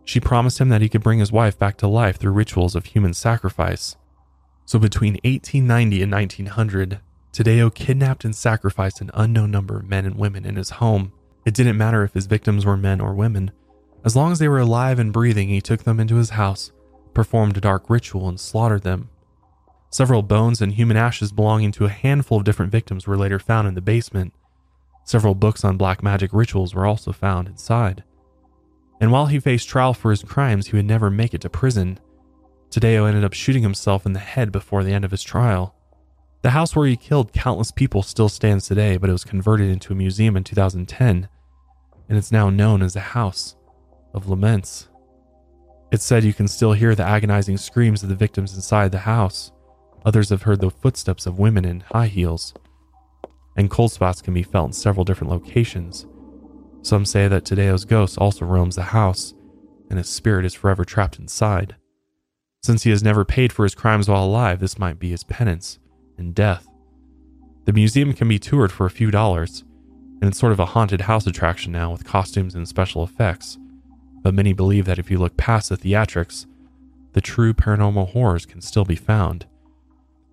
She promised him that he could bring his wife back to life through rituals of human sacrifice. So between 1890 and 1900, Tadeo kidnapped and sacrificed an unknown number of men and women in his home. It didn't matter if his victims were men or women. As long as they were alive and breathing, he took them into his house, performed a dark ritual, and slaughtered them. Several bones and human ashes belonging to a handful of different victims were later found in the basement. Several books on black magic rituals were also found inside. And while he faced trial for his crimes, he would never make it to prison. Tadeo ended up shooting himself in the head before the end of his trial. The house where he killed countless people still stands today, but it was converted into a museum in 2010, and it's now known as the House of Laments. It's said you can still hear the agonizing screams of the victims inside the house. Others have heard the footsteps of women in high heels. And cold spots can be felt in several different locations. Some say that Tadeo's ghost also roams the house, and his spirit is forever trapped inside. Since he has never paid for his crimes while alive, this might be his penance in death. The museum can be toured for a few dollars, and it's sort of a haunted house attraction now with costumes and special effects. But many believe that if you look past the theatrics, the true paranormal horrors can still be found.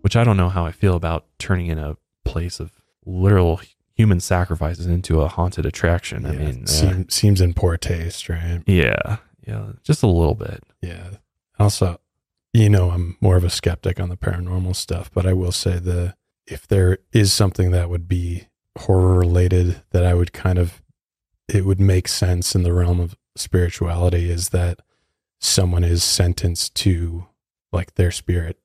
Which I don't know how I feel about turning in a place of literal human sacrifices into a haunted attraction. I Yeah, mean, uh, seems in poor taste, right? yeah, yeah, just a little bit. Yeah. Also, you know, I'm more of a skeptic on the paranormal stuff, but I will say the if there is something that would be horror related that I would kind of it would make sense in the realm of spirituality is that someone is sentenced to like their spirit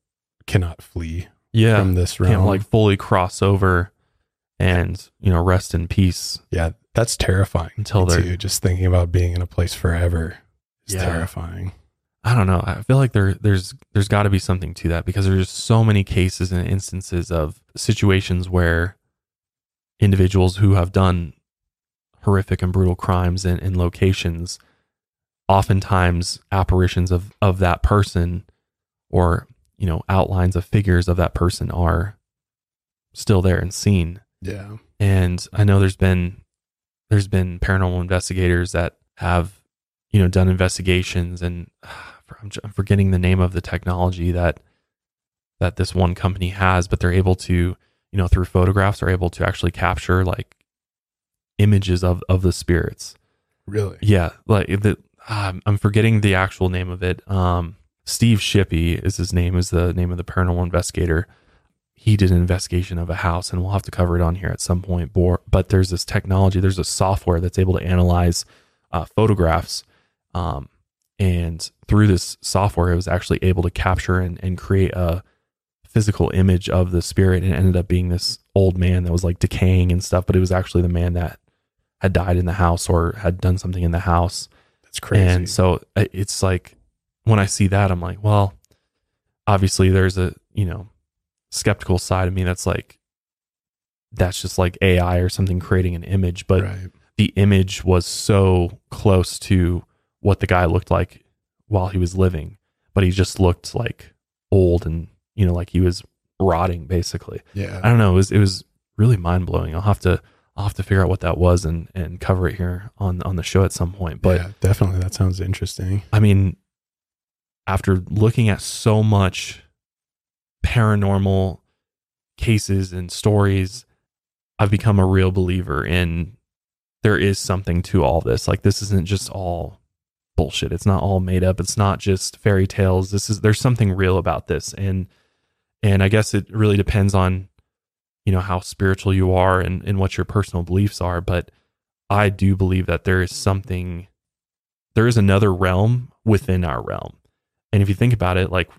cannot flee Yeah, from this realm. can't like fully cross over and you know rest in peace yeah, that's terrifying until they're too. Just thinking about being in a place forever is Yeah. terrifying. I don't know. I feel like there there's there's got to be something to that because there's so many cases and instances of situations where individuals who have done horrific and brutal crimes in, in locations, oftentimes apparitions of of that person or you know outlines of figures of that person are still there and seen. Yeah. And I know there's been there's been paranormal investigators that have you know done investigations and <sighs> I'm, forgetting the name of the technology that that this one company has, but they're able to you know through photographs are able to actually capture like images of of the spirits. Really? Yeah, like the um, I'm forgetting the actual name of it. Um, Steve Shippey is his name. Is the name of the paranormal investigator. He did an investigation of a house, and we'll have to cover it on here at some point. But there's this technology. There's a software that's able to analyze uh, photographs, um, and through this software, it was actually able to capture and, and create a physical image of the spirit, and ended up being this old man that was like decaying and stuff. But it was actually the man that had died in the house or had done something in the house. That's crazy. And so it's like when I see that, I'm like, well, obviously there's a, you know, skeptical side of me that's like, that's just like AI or something creating an image. But right. the image was so close to what the guy looked like while he was living, but he just looked like old and, you know, like he was rotting basically. Yeah. I don't know. It was, it was really mind blowing. I'll have to, I'll have to figure out what that was and, and cover it here on, on the show at some point. But yeah, definitely. That sounds interesting. I mean, after looking at so much paranormal cases and stories, I've become a real believer in there is something to all this. Like, this isn't just all bullshit. It's not all made up. It's not just fairy tales. This is there's something real about this. And and I guess it really depends on you know how spiritual you are and, and what your personal beliefs are. But I do believe that there is something there is another realm within our realm. And if you think about it, like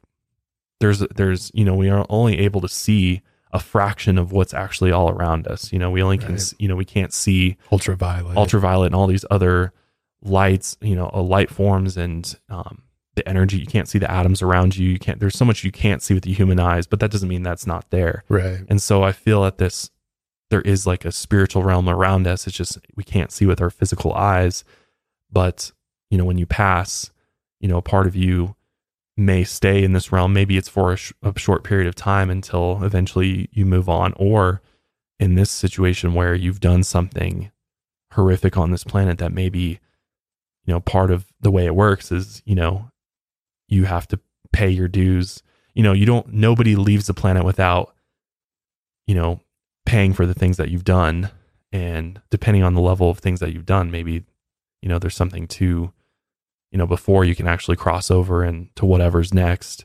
there's there's you know we are only able to see a fraction of what's actually all around us. You know, we only can Right. you know we can't see Ultraviolet. ultraviolet and all these other lights, you know, uh, light forms and um, the energy. You can't see the atoms around you. You can't. There's so much you can't see with the human eyes, but that doesn't mean that's not there. right. And so I feel that this there is like a spiritual realm around us. It's just we can't see with our physical eyes, but you know, when you pass, you know, a part of you may stay in this realm. Maybe it's for a, sh- a short period of time until eventually you move on, or in this situation where you've done something horrific on this planet that maybe, you know, part of the way it works is, you know, you have to pay your dues. You know, you don't, nobody leaves the planet without, you know, paying for the things that you've done. And depending on the level of things that you've done, maybe, you know, there's something to, you know, before you can actually cross over and to whatever's next,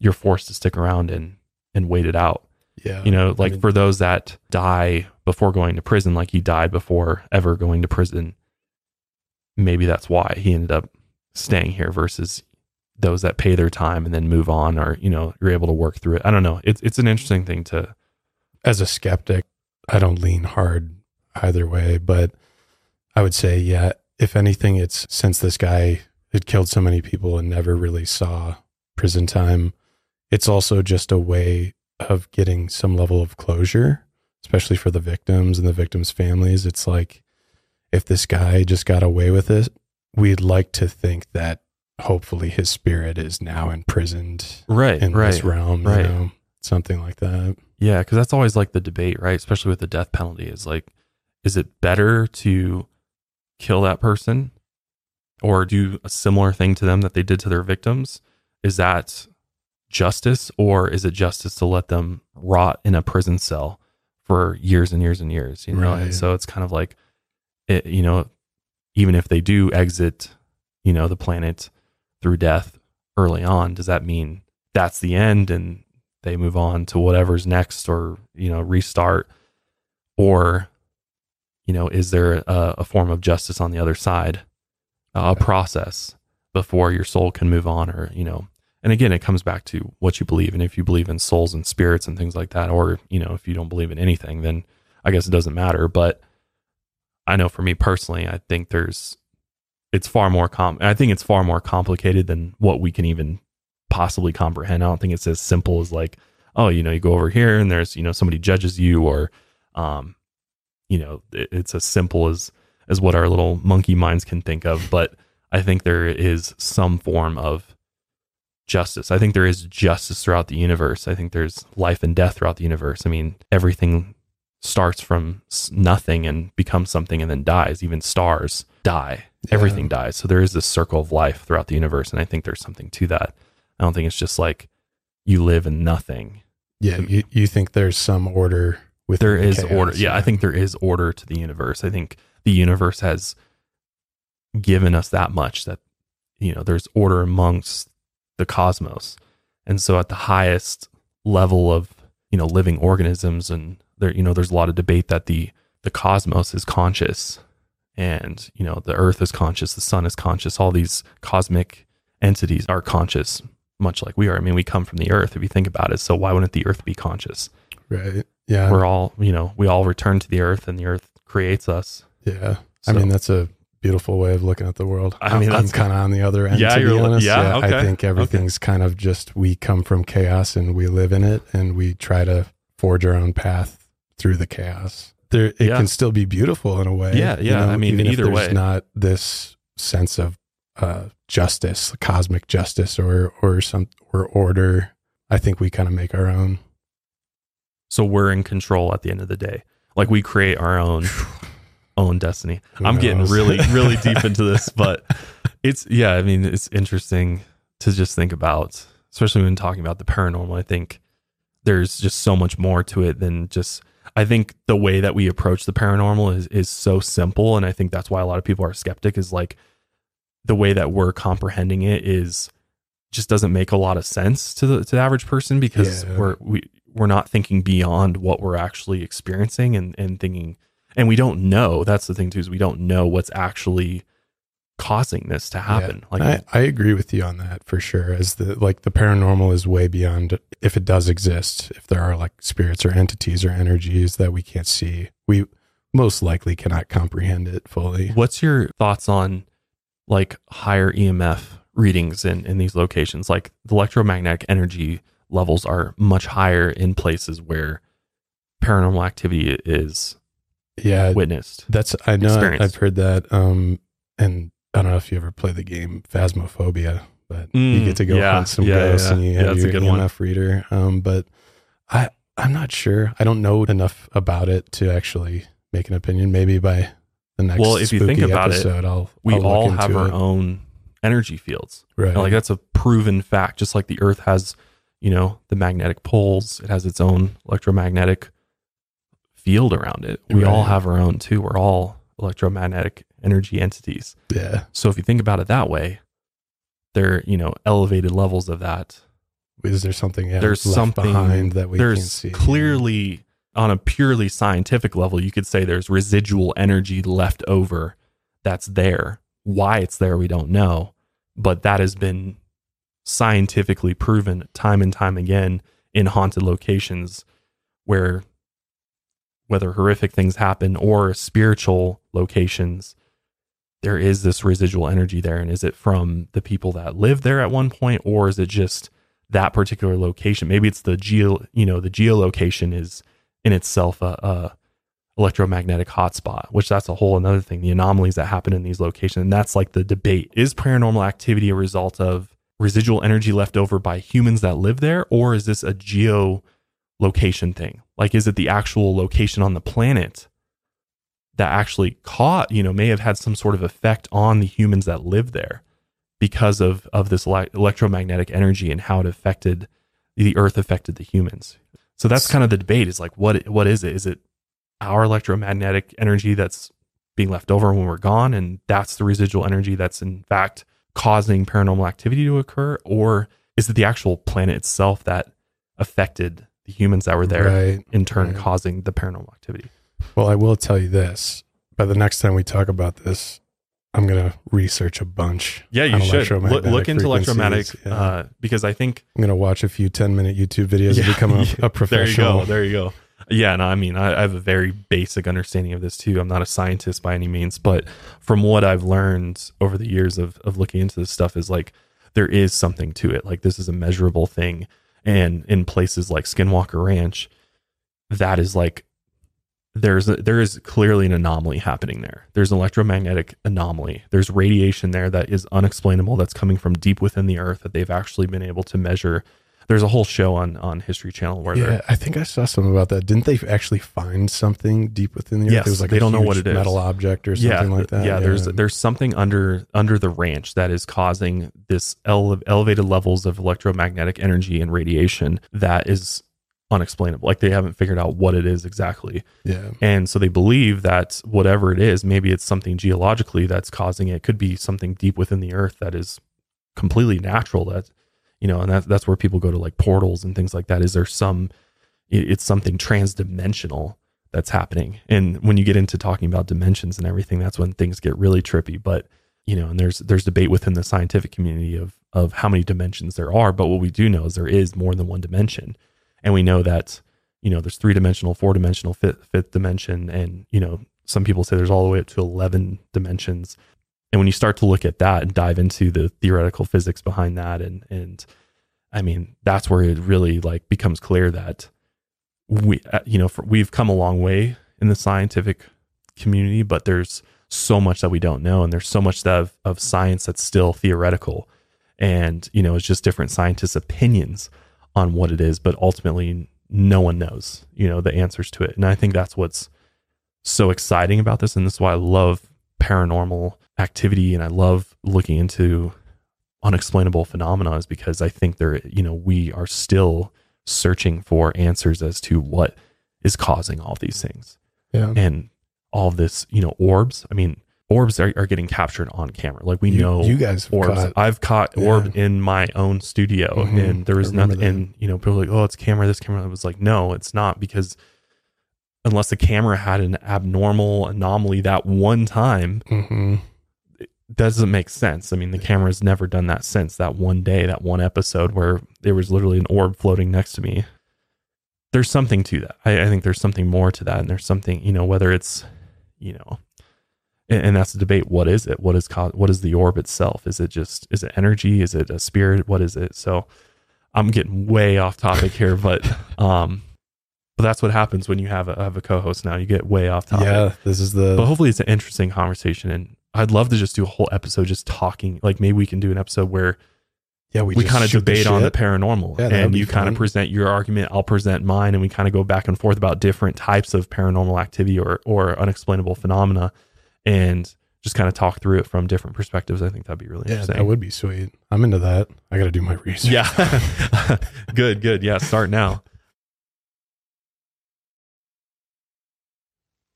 you're forced to stick around and, and wait it out Yeah. you know I like mean, for those that die before going to prison like he died before ever going to prison maybe that's why he ended up staying here versus those that pay their time and then move on or you know you're able to work through it i don't know it's it's an interesting thing to as a skeptic, I don't lean hard either way, but I would say, yeah, if anything, it's since this guy had killed so many people and never really saw prison time, it's also just a way of getting some level of closure, especially for the victims and the victims' families. It's like if this guy just got away with it, we'd like to think that hopefully his spirit is now imprisoned right in right this realm, right. you know, something like that. Yeah, because that's always like the debate, right? Especially with the death penalty, is like, is it better to kill that person or do a similar thing to them that they did to their victims? Is that justice or is it justice to let them rot in a prison cell for years and years and years? You know, Right. and so it's kind of like, it, you know, even if they do exit, you know, the planet through death early on, does that mean that's the end and they move on to whatever's next or you know restart or you know is there a, a form of justice on the other side a process before your soul can move on or you know and again it comes back to what you believe and if you believe in souls and spirits and things like that or you know if you don't believe in anything then i guess it doesn't matter but i know for me personally i think there's it's far more com i think it's far more complicated than what we can even possibly comprehend. I don't think it's as simple as like, oh, you know, you go over here and there's, you know, somebody judges you or, um, you know, it, it's as simple as, as what our little monkey minds can think of. But I think there is some form of justice. I think there is justice throughout the universe. I think there's life and death throughout the universe. I mean, everything starts from nothing and becomes something and then dies. Even stars die. Everything dies. So there is this circle of life throughout the universe. And I think there's something to that. I don't think it's just like you live in nothing. Yeah, um, you, you think there's some order with There is order. Yeah, I think there is order to the universe. I think the universe has given us that much that you know there's order amongst the cosmos. And so at the highest level of, you know, living organisms and there you know there's a lot of debate that the the cosmos is conscious and, you know, the earth is conscious, the sun is conscious, all these cosmic entities are conscious much like we are. I mean, we come from the earth if you think about it. So why wouldn't the earth be conscious? right. Yeah, we're all you know we all return to the earth and the earth creates us yeah. So- I mean, that's a beautiful way of looking at the world. I mean, I'm that's- kind of on the other end. Yeah, to be honest. yeah, okay, I think everything's kind of just we come from chaos and we live in it, and we try to forge our own path through the chaos. There, it Yeah. can still be beautiful in a way. Yeah, yeah. I mean, even if either there's way. not this sense of uh, justice, cosmic justice, or or some or order. I think we kind of make our own. So we're in control at the end of the day. Like we create our own <sighs> own destiny. Who i'm getting really really <laughs> deep into this but it's yeah i mean it's interesting to just think about especially when talking about the paranormal. I think there's just so much more to it than just i think the way that we approach the paranormal is is so simple. And i think that's why a lot of people are skeptic is like the way that we're comprehending it is just doesn't make a lot of sense to the to the average person because Yeah. we're we we're not thinking beyond what we're actually experiencing and and thinking and we don't know that's the thing too is we don't know what's actually causing this to happen like I, I agree with you on that for sure. As the like the paranormal is way beyond if it does exist. If there are like spirits or entities or energies that we can't see, we most likely cannot comprehend it fully. What's your thoughts on like higher EMF readings in, in these locations? Like the electromagnetic energy levels are much higher in places where paranormal activity is Yeah, witnessed. that's I know. I've heard that. Um, and I don't know if you ever play the game Phasmophobia, but you Mm, get to go yeah, hunt some yeah, ghosts yeah. and you have your. EMF reader. Um, but I I'm not sure. I don't know enough about it to actually make an opinion. Maybe by the next Well, if you think about it, episode, I'll We I'll all have our it. own energy fields. right. And, like that's a proven fact. Just like the Earth has, you know, the magnetic poles, it has its own electromagnetic field around it. We all have our own too. We're all electromagnetic energy entities. yeah. So if you think about it that way, there, you know, elevated levels of that. Is there something yeah, there's left something behind that we can't see? clearly on a purely scientific level, you could say there's residual energy left over that's there. Why it's there, we don't know, but that has been scientifically proven time and time again in haunted locations where whether horrific things happen or spiritual locations there is this residual energy there. And is it from the people that live there at one point or is it just that particular location? Maybe it's the geo you know the geolocation is in itself a, a electromagnetic hotspot which that's a whole another thing the anomalies that happen in these locations. And that's like the debate. Is paranormal activity a result of residual energy left over by humans that live there or is this a geo location thing? Like is it the actual location on the planet that actually caught you know may have had some sort of effect on the humans that live there because of of this ele- electromagnetic energy and how it affected the earth affected the humans? So that's kind of the debate is like what what is it? Is it our electromagnetic energy that's being left over when we're gone and that's the residual energy that's in fact causing paranormal activity to occur or is it the actual planet itself that affected the humans that were there Right. in turn right. causing the paranormal activity Well, I will tell you this. By the next time we talk about this, I'm gonna research a bunch. Yeah, you should look, look into electromagnetic. Yeah. uh, because I think I'm gonna watch a few 10 minute YouTube videos and become a, <laughs> a professional. There you go. There you go. Yeah, no, I mean, I, I have a very basic understanding of this too. I'm not a scientist by any means, but from what I've learned over the years of of looking into this stuff, is like there is something to it. Like this is a measurable thing, and in places like Skinwalker Ranch, that is like there's a, there is clearly an anomaly happening there. There's an electromagnetic anomaly. There's radiation there that is unexplainable that's coming from deep within the earth that they've actually been able to measure. There's a whole show on on History Channel where Yeah, they're I think I saw something about that. Didn't they actually find something deep within the earth? Yes, it was like they a don't know what it is. metal object or something like that. Yeah, there's there's something under under the ranch that is causing this ele- elevated levels of electromagnetic energy and radiation that is unexplainable. Like they haven't figured out what it is exactly. yeah. And so they believe that whatever it is, maybe it's something geologically that's causing it. It could be something deep within the earth that is completely natural that you know, and that's that's where people go to like portals and things like that. Is there some it's something transdimensional that's happening. And when you get into talking about dimensions and everything, that's when things get really trippy. But you know, and there's there's debate within the scientific community of of how many dimensions there are. But what we do know is there is more than one dimension, and we know that you know there's three dimensional, four dimensional, fifth, fifth dimension, and you know some people say there's all the way up to eleven dimensions. And when you start to look at that and dive into the theoretical physics behind that, and and I mean that's where it really like becomes clear that we uh, you know for, we've come a long way in the scientific community but there's so much that we don't know and there's so much of, of science that's still theoretical. And you know it's just different scientists opinions on what it is but ultimately no one knows you know the answers to it. And i think that's what's so exciting about this. And this is why i love paranormal activity and i love looking into unexplainable phenomena is because i think there you know we are still searching for answers as to what is causing all these things Yeah. and all this, you know, orbs. I mean, orbs are, are getting captured on camera. Like we You- know you guys orbs. caught- I've caught Yeah. orb in my own studio, Mhm. and there was nothing. And you know, people like, "Oh, it's camera. This camera." I was like, "No, it's not," because unless the camera had an abnormal anomaly that one time, hmm doesn't make sense. I mean, the camera's never done that since that one day, that one episode where there was literally an orb floating next to me. There's something to that. I, I think there's something more to that. And there's something, you know, whether it's, you know, and, and that's the debate. What is it? What is co- what is the orb itself? Is it just is it energy? Is it a spirit? What is it? So I'm getting way off topic here, but um, but that's what happens when you have a, have a co-host now. You get way off topic Yeah, this is the but hopefully it's an interesting conversation and i'd love to just do a whole episode just talking like maybe we can do an episode where yeah we, just kind of shoot the debate on the paranormal Yeah, and you kind of present your argument i'll present mine and we kind of go back and forth about different types of paranormal activity or or unexplainable phenomena and just kind of talk through it from different perspectives i think that'd be really Yeah, interesting that would be sweet. I'm into that. I got to do my research. yeah <laughs> good good yeah start now <laughs>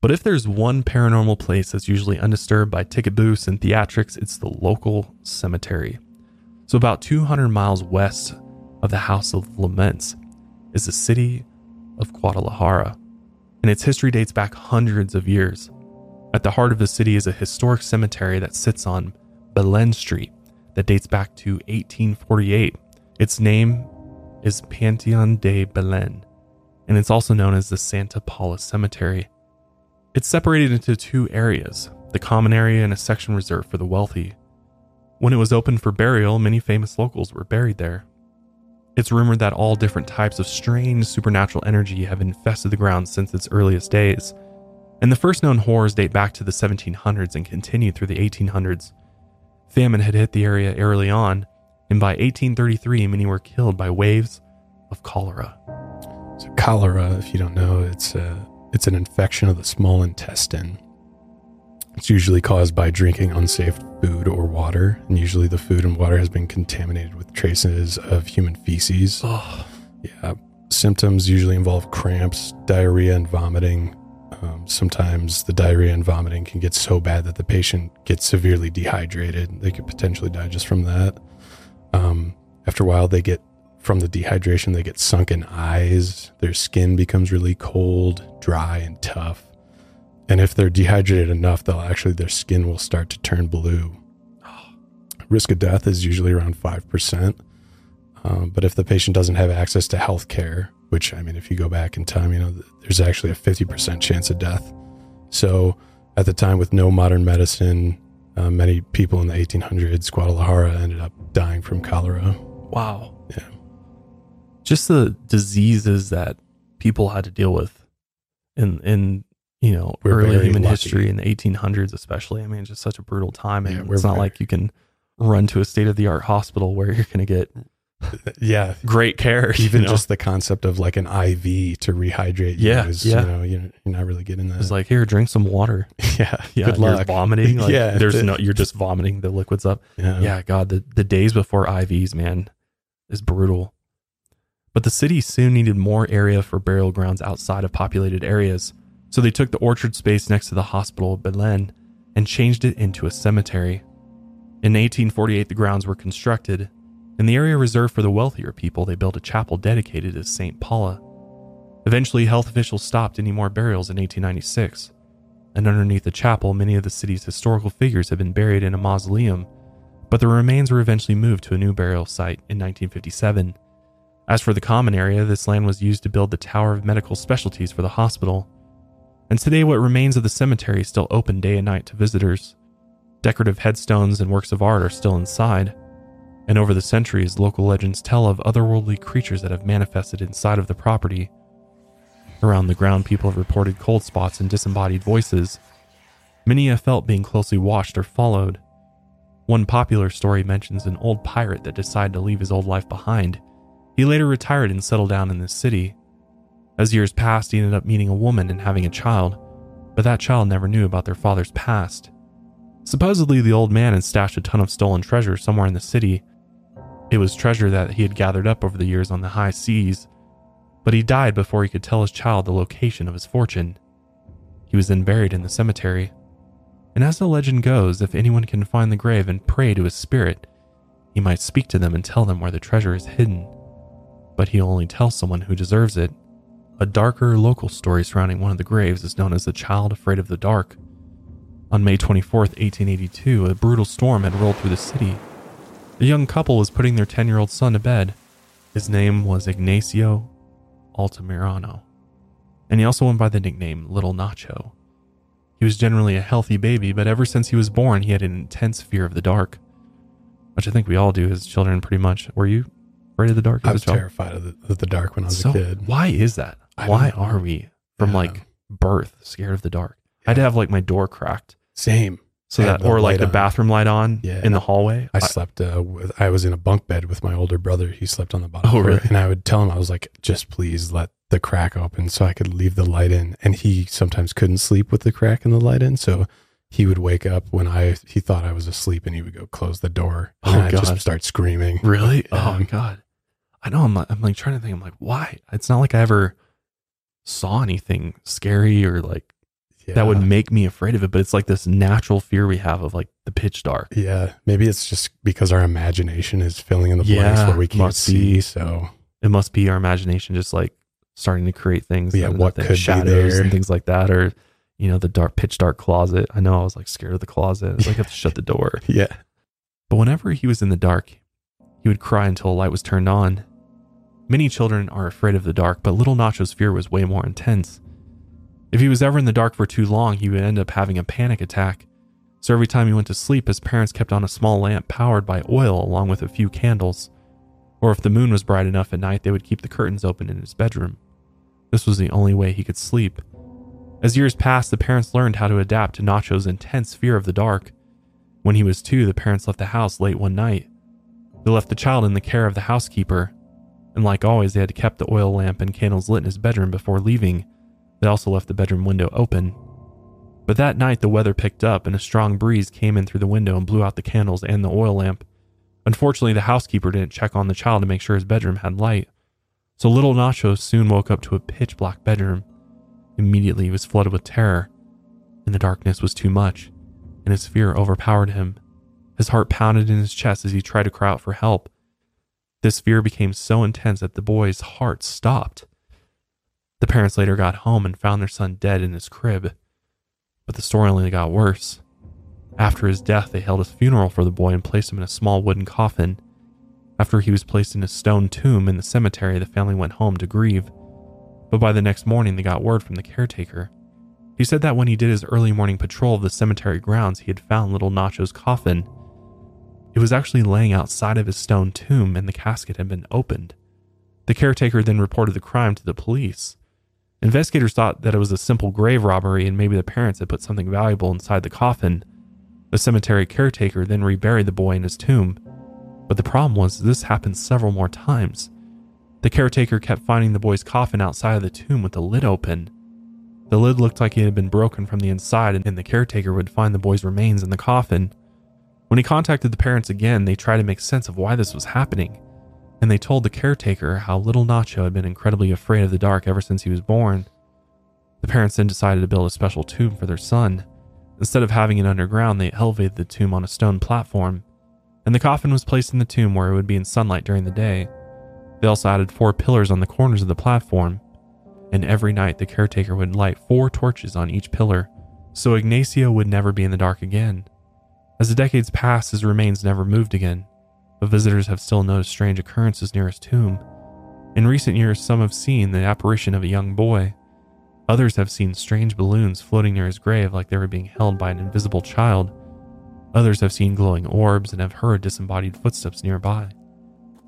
But if there's one paranormal place that's usually undisturbed by ticket booths and theatrics, it's the local cemetery. So, about 200 miles west of the House of Laments is the city of Guadalajara, and its history dates back hundreds of years. At the heart of the city is a historic cemetery that sits on Belen Street that dates back to 1848. Its name is Panteon de Belen, and it's also known as the Santa Paula Cemetery. It's separated into two areas the common area and a section reserved for the wealthy. When it was opened for burial, many famous locals were buried there. It's rumored that all different types of strange supernatural energy have infested the ground since its earliest days, and the first known horrors date back to the 1700s and continued through the 1800s. Famine had hit the area early on, and by 1833, many were killed by waves of cholera. So cholera, if you don't know, it's a it's an infection of the small intestine. It's usually caused by drinking unsafe food or water, and usually the food and water has been contaminated with traces of human feces. Oh, Yeah, symptoms usually involve cramps, diarrhea, and vomiting. Um, sometimes the diarrhea and vomiting can get so bad that the patient gets severely dehydrated. They could potentially die just from that. Um, after a while, they get from the dehydration, they get sunken eyes. Their skin becomes really cold, dry, and tough. And if they're dehydrated enough, they'll actually their skin will start to turn blue. <gasps> Risk of death is usually around five percent. Um, but if the patient doesn't have access to health care, which I mean, if you go back in time, you know, there's actually a 50% chance of death. So at the time, with no modern medicine, uh, many people in the 1800s, Guadalajara ended up dying from cholera. wow. Yeah. Just the diseases that people had to deal with in in you know We're early human lucky. history in the 1800s especially. I mean, it's just such a brutal time and Yeah, it's not very- like you can run to a state of the art hospital where you're going to get <laughs> Yeah. great care. you Even know? just the concept of like an IV to rehydrate you Yeah, is, yeah. you know, you're, you're not really getting that. it's like here, drink some water. <laughs> yeah. Yeah, Good you're luck. vomiting. <laughs> Like, Yeah, there's no. You're just vomiting the liquids up. Yeah. yeah god the, the days before ivs man is brutal but the city soon needed more area for burial grounds outside of populated areas. So they took the orchard space next to the hospital of belen and changed it into a cemetery. In 1848 the grounds were constructed. In the area reserved for the wealthier people they built a chapel dedicated to st paula. Eventually health officials stopped any more burials in 1896 and underneath the chapel many of the city's historical figures had been buried in a mausoleum but the remains were eventually moved to a new burial site in 1957. As for the common area, this land was used to build the Tower of Medical Specialties for the hospital. And today, what remains of the cemetery is still open day and night to visitors. Decorative headstones and works of art are still inside. And over the centuries, local legends tell of otherworldly creatures that have manifested inside of the property. Around the ground, people have reported cold spots and disembodied voices. Many have felt being closely watched or followed. One popular story mentions an old pirate that decided to leave his old life behind. He later retired and settled down in this city. As years passed, he ended up meeting a woman and having a child, but that child never knew about their father's past. Supposedly, the old man had stashed a ton of stolen treasure somewhere in the city. It was treasure that he had gathered up over the years on the high seas, but he died before he could tell his child the location of his fortune. He was then buried in the cemetery. And as the legend goes, if anyone can find the grave and pray to his spirit, he might speak to them and tell them where the treasure is hidden. But he'll only tell someone who deserves it. A darker local story surrounding one of the graves is known as the Child Afraid of the Dark. On May 24, 1882, a brutal storm had rolled through the city. The young couple was putting their 10 year old son to bed. His name was Ignacio Altamirano, and he also went by the nickname Little Nacho. He was generally a healthy baby, but ever since he was born, he had an intense fear of the dark, which I think we all do as children pretty much. Were you afraid of the dark? I was terrified of the, of the, dark when I was so a kid. Why is that? Why are we from yeah. like birth scared of the dark? Yeah. I'd have like my door cracked. Same. So that, or like the on. bathroom light on yeah. in the hallway. I, I slept. Uh, with, I was in a bunk bed with my older brother. He slept on the bottom. Oh, really? And I would tell him, I was like, just please let the crack open so I could leave the light in. And he sometimes couldn't sleep with the crack in the light in, so he would wake up when I he thought I was asleep, and he would go close the door. <laughs> And oh, I God. just start screaming. Really? Um, oh my God! I know. I'm. I'm like trying to think. I'm like, why? It's not like I ever saw anything scary or like yeah. that would make me afraid of it. But it's like this natural fear we have of like the pitch dark. Yeah, maybe it's just because our imagination is filling in the blanks yeah, where we can't see. Be. So it must be our imagination just like starting to create things. Yeah, what could shadows and things like that, or you know, the dark pitch dark closet. I know I was like scared of the closet. Like I have to shut the door. <laughs> Yeah. But whenever he was in the dark, he would cry until a light was turned on. Many children are afraid of the dark, but little Nacho's fear was way more intense. If he was ever in the dark for too long, he would end up having a panic attack. So every time he went to sleep, his parents kept on a small lamp powered by oil along with a few candles. Or if the moon was bright enough at night, they would keep the curtains open in his bedroom. This was the only way he could sleep. As years passed, the parents learned how to adapt to Nacho's intense fear of the dark. When he was two, the parents left the house late one night. They left the child in the care of the housekeeper, and like always, they had kept the oil lamp and candles lit in his bedroom before leaving they also left the bedroom window open. But that night, the weather picked up and a strong breeze came in through the window and blew out the candles and the oil lamp. Unfortunately, the housekeeper didn't check on the child to make sure his bedroom had light. So little Nacho soon woke up to a pitch black bedroom. Immediately, he was flooded with terror, and the darkness was too much, and his fear overpowered him. His heart pounded in his chest as he tried to cry out for help. This fear became so intense that the boy's heart stopped. The parents later got home and found their son dead in his crib. But the story only got worse. After his death, they held a funeral for the boy and placed him in a small wooden coffin. After he was placed in a stone tomb in the cemetery, the family went home to grieve. But by the next morning, they got word from the caretaker. He said that when he did his early morning patrol of the cemetery grounds, he had found little Nacho's coffin. It was actually laying outside of his stone tomb, and the casket had been opened. The caretaker then reported the crime to the police. Investigators thought that it was a simple grave robbery and maybe the parents had put something valuable inside the coffin. The cemetery caretaker then reburied the boy in his tomb. But the problem was this happened several more times. The caretaker kept finding the boy's coffin outside of the tomb with the lid open. The lid looked like it had been broken from the inside, and the caretaker would find the boy's remains in the coffin. When he contacted the parents again, they tried to make sense of why this was happening and they told the caretaker how little Nacho had been incredibly afraid of the dark ever since he was born. The parents then decided to build a special tomb for their son. Instead of having it underground, they elevated the tomb on a stone platform, and the coffin was placed in the tomb where it would be in sunlight during the day. They also added four pillars on the corners of the platform, and every night the caretaker would light four torches on each pillar, so Ignacio would never be in the dark again. As the decades passed, his remains never moved again, but visitors have still noticed strange occurrences near his tomb. In recent years, some have seen the apparition of a young boy. Others have seen strange balloons floating near his grave like they were being held by an invisible child. Others have seen glowing orbs and have heard disembodied footsteps nearby.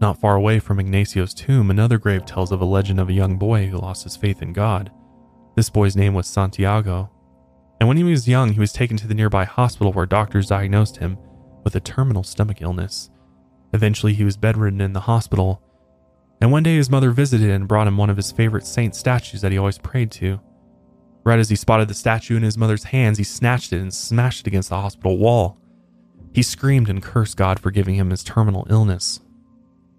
Not far away from Ignacio's tomb, another grave tells of a legend of a young boy who lost his faith in God. This boy's name was Santiago. And when he was young, he was taken to the nearby hospital where doctors diagnosed him with a terminal stomach illness. Eventually, he was bedridden in the hospital. And one day, his mother visited and brought him one of his favorite saint statues that he always prayed to. Right as he spotted the statue in his mother's hands, he snatched it and smashed it against the hospital wall. He screamed and cursed God for giving him his terminal illness.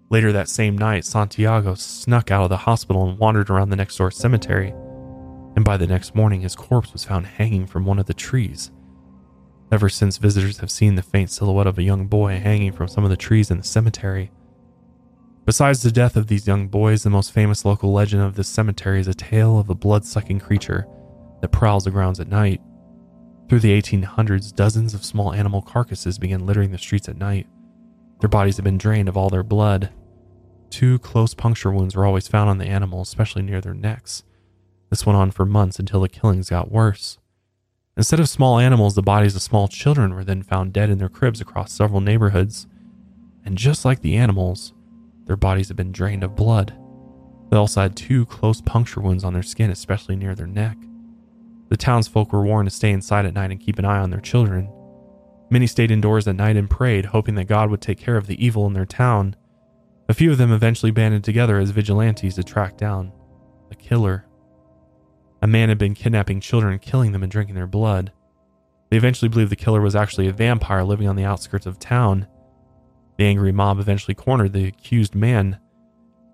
Later that same night, Santiago snuck out of the hospital and wandered around the next door cemetery. And by the next morning, his corpse was found hanging from one of the trees. Ever since visitors have seen the faint silhouette of a young boy hanging from some of the trees in the cemetery. Besides the death of these young boys, the most famous local legend of this cemetery is a tale of a blood sucking creature that prowls the grounds at night. Through the 1800s, dozens of small animal carcasses began littering the streets at night. Their bodies had been drained of all their blood. Two close puncture wounds were always found on the animals, especially near their necks. This went on for months until the killings got worse. Instead of small animals, the bodies of small children were then found dead in their cribs across several neighborhoods. And just like the animals, their bodies had been drained of blood. They also had two close puncture wounds on their skin, especially near their neck. The townsfolk were warned to stay inside at night and keep an eye on their children. Many stayed indoors at night and prayed, hoping that God would take care of the evil in their town. A few of them eventually banded together as vigilantes to track down the killer. A man had been kidnapping children, killing them, and drinking their blood. They eventually believed the killer was actually a vampire living on the outskirts of town. The angry mob eventually cornered the accused man.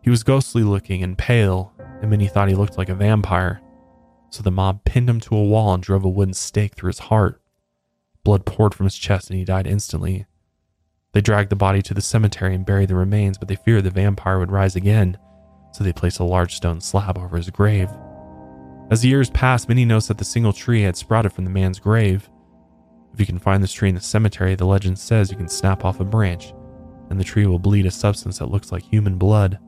He was ghostly looking and pale, and many thought he looked like a vampire so the mob pinned him to a wall and drove a wooden stake through his heart. Blood poured from his chest and he died instantly. They dragged the body to the cemetery and buried the remains, but they feared the vampire would rise again, so they placed a large stone slab over his grave. As the years passed, many noticed that the single tree had sprouted from the man's grave. If you can find this tree in the cemetery, the legend says you can snap off a branch, and the tree will bleed a substance that looks like human blood.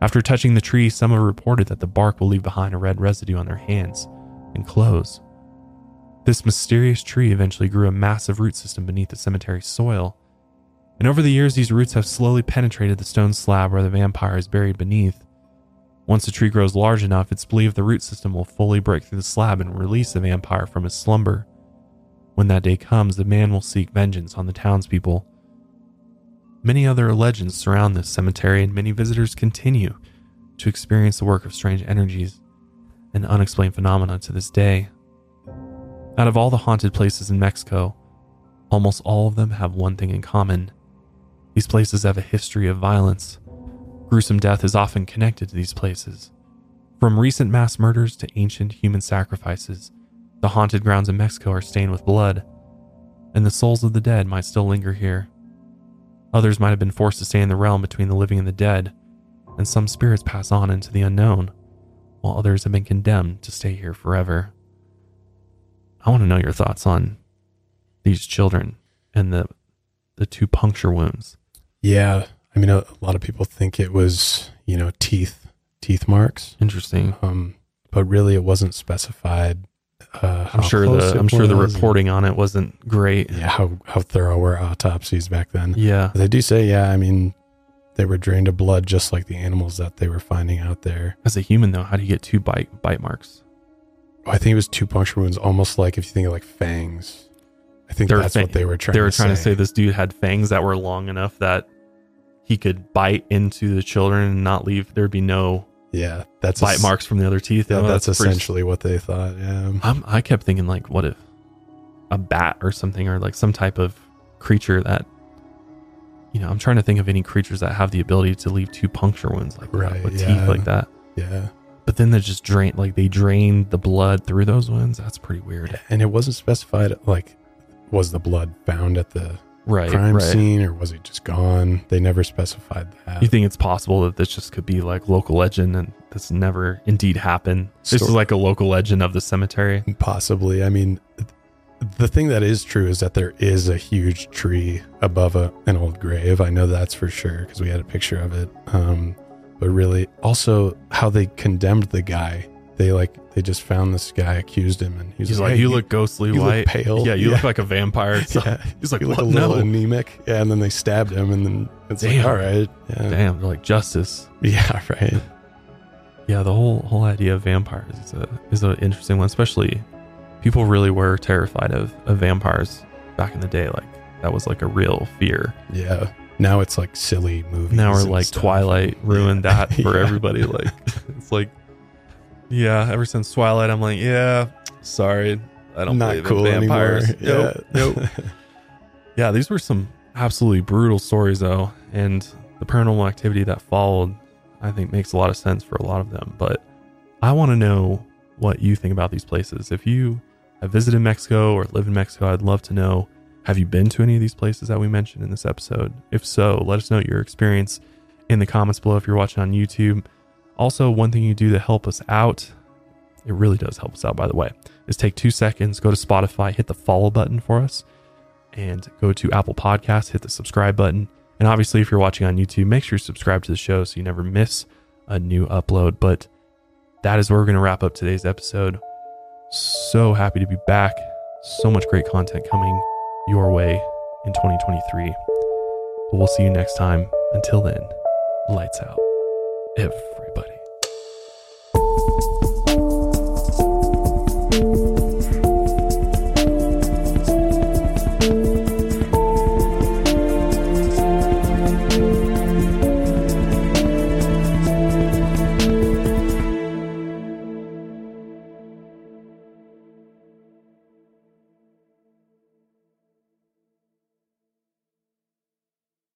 After touching the tree, some have reported that the bark will leave behind a red residue on their hands and clothes. This mysterious tree eventually grew a massive root system beneath the cemetery soil. And over the years, these roots have slowly penetrated the stone slab where the vampire is buried beneath. Once the tree grows large enough, it's believed the root system will fully break through the slab and release the vampire from his slumber. When that day comes, the man will seek vengeance on the townspeople Many other legends surround this cemetery, and many visitors continue to experience the work of strange energies and unexplained phenomena to this day. Out of all the haunted places in Mexico, almost all of them have one thing in common. These places have a history of violence. Gruesome death is often connected to these places. From recent mass murders to ancient human sacrifices, the haunted grounds in Mexico are stained with blood, and the souls of the dead might still linger here. Others might have been forced to stay in the realm between the living and the dead, and some spirits pass on into the unknown, while others have been condemned to stay here forever. I want to know your thoughts on these children and the the two puncture wounds. Yeah, I mean, a, a lot of people think it was you know teeth teeth marks. Interesting. Um, but really, it wasn't specified uh, I'm sure the I'm sure the reporting on it wasn't great. Yeah, how how thorough were autopsies back then? Yeah, but they do say yeah. I mean, they were drained of blood just like the animals that they were finding out there. As a human, though, how do you get two bite bite marks? Oh, I think it was two puncture wounds, almost like if you think of like fangs. I think They're that's what they were trying. They were to trying say. to say this dude had fangs that were long enough that he could bite into the children and not leave. There'd be no yeah, that's bite marks from the other teeth. Yeah, oh, that's, that's essentially what they thought. Yeah, I'm, I kept thinking like, what if a bat or something, or like some type of creature that, you know, I'm trying to think of any creatures that have the ability to leave two puncture wounds like uh, right, that, with yeah. teeth like that. Yeah. But then they just drain, like they drained the blood through those wounds. That's pretty weird. And it wasn't specified. Like, was the blood found at the right, crime right. scene or was he just gone? They never specified that. You think it's possible that this just could be like local legend and this never indeed happened? This is like a local legend of the cemetery? Possibly. I mean, the thing that is true is that there is a huge tree above a, an old grave. I know that's for sure because we had a picture of it. Um, but really, also how they condemned the guy they like they just found this guy, accused him, and he's, he's like, like hey, "You look ghostly you white, look pale, yeah, you yeah. look like a vampire." <laughs> So yeah. he's like, "You look a little no. anemic." Yeah, and then they stabbed him, and then it's Damn. like, "All right, yeah. damn, they're like justice." Yeah, <laughs> right. Yeah, the whole whole idea of vampires is a is an interesting one, especially people really were terrified of, of vampires back in the day. Like that was like a real fear. Yeah. Now it's like silly movies. Now we're like stuff. Twilight ruined yeah. that for <laughs> everybody. Like it's like yeah, ever since Twilight, I'm like, yeah, sorry, I don't Not believe cool in vampires. <laughs> Anymore. Nope, nope. <laughs> yeah, these were some absolutely brutal stories, though, and the paranormal activity that followed, I think, makes a lot of sense for a lot of them. But I want to know what you think about these places. If you have visited Mexico or live in Mexico, I'd love to know have you been to any of these places that we mentioned in this episode? If so, let us know your experience in the comments below if you're watching on YouTube. Also, one thing you do to help us out, it really does help us out, by the way, is take two seconds, go to Spotify, hit the follow button for us, and go to Apple Podcasts, hit the subscribe button. And obviously, if you're watching on YouTube, make sure you subscribe to the show so you never miss a new upload. But that is where we're going to wrap up today's episode. So happy to be back. So much great content coming your way in 2023. But we'll see you next time. Until then, lights out, everybody.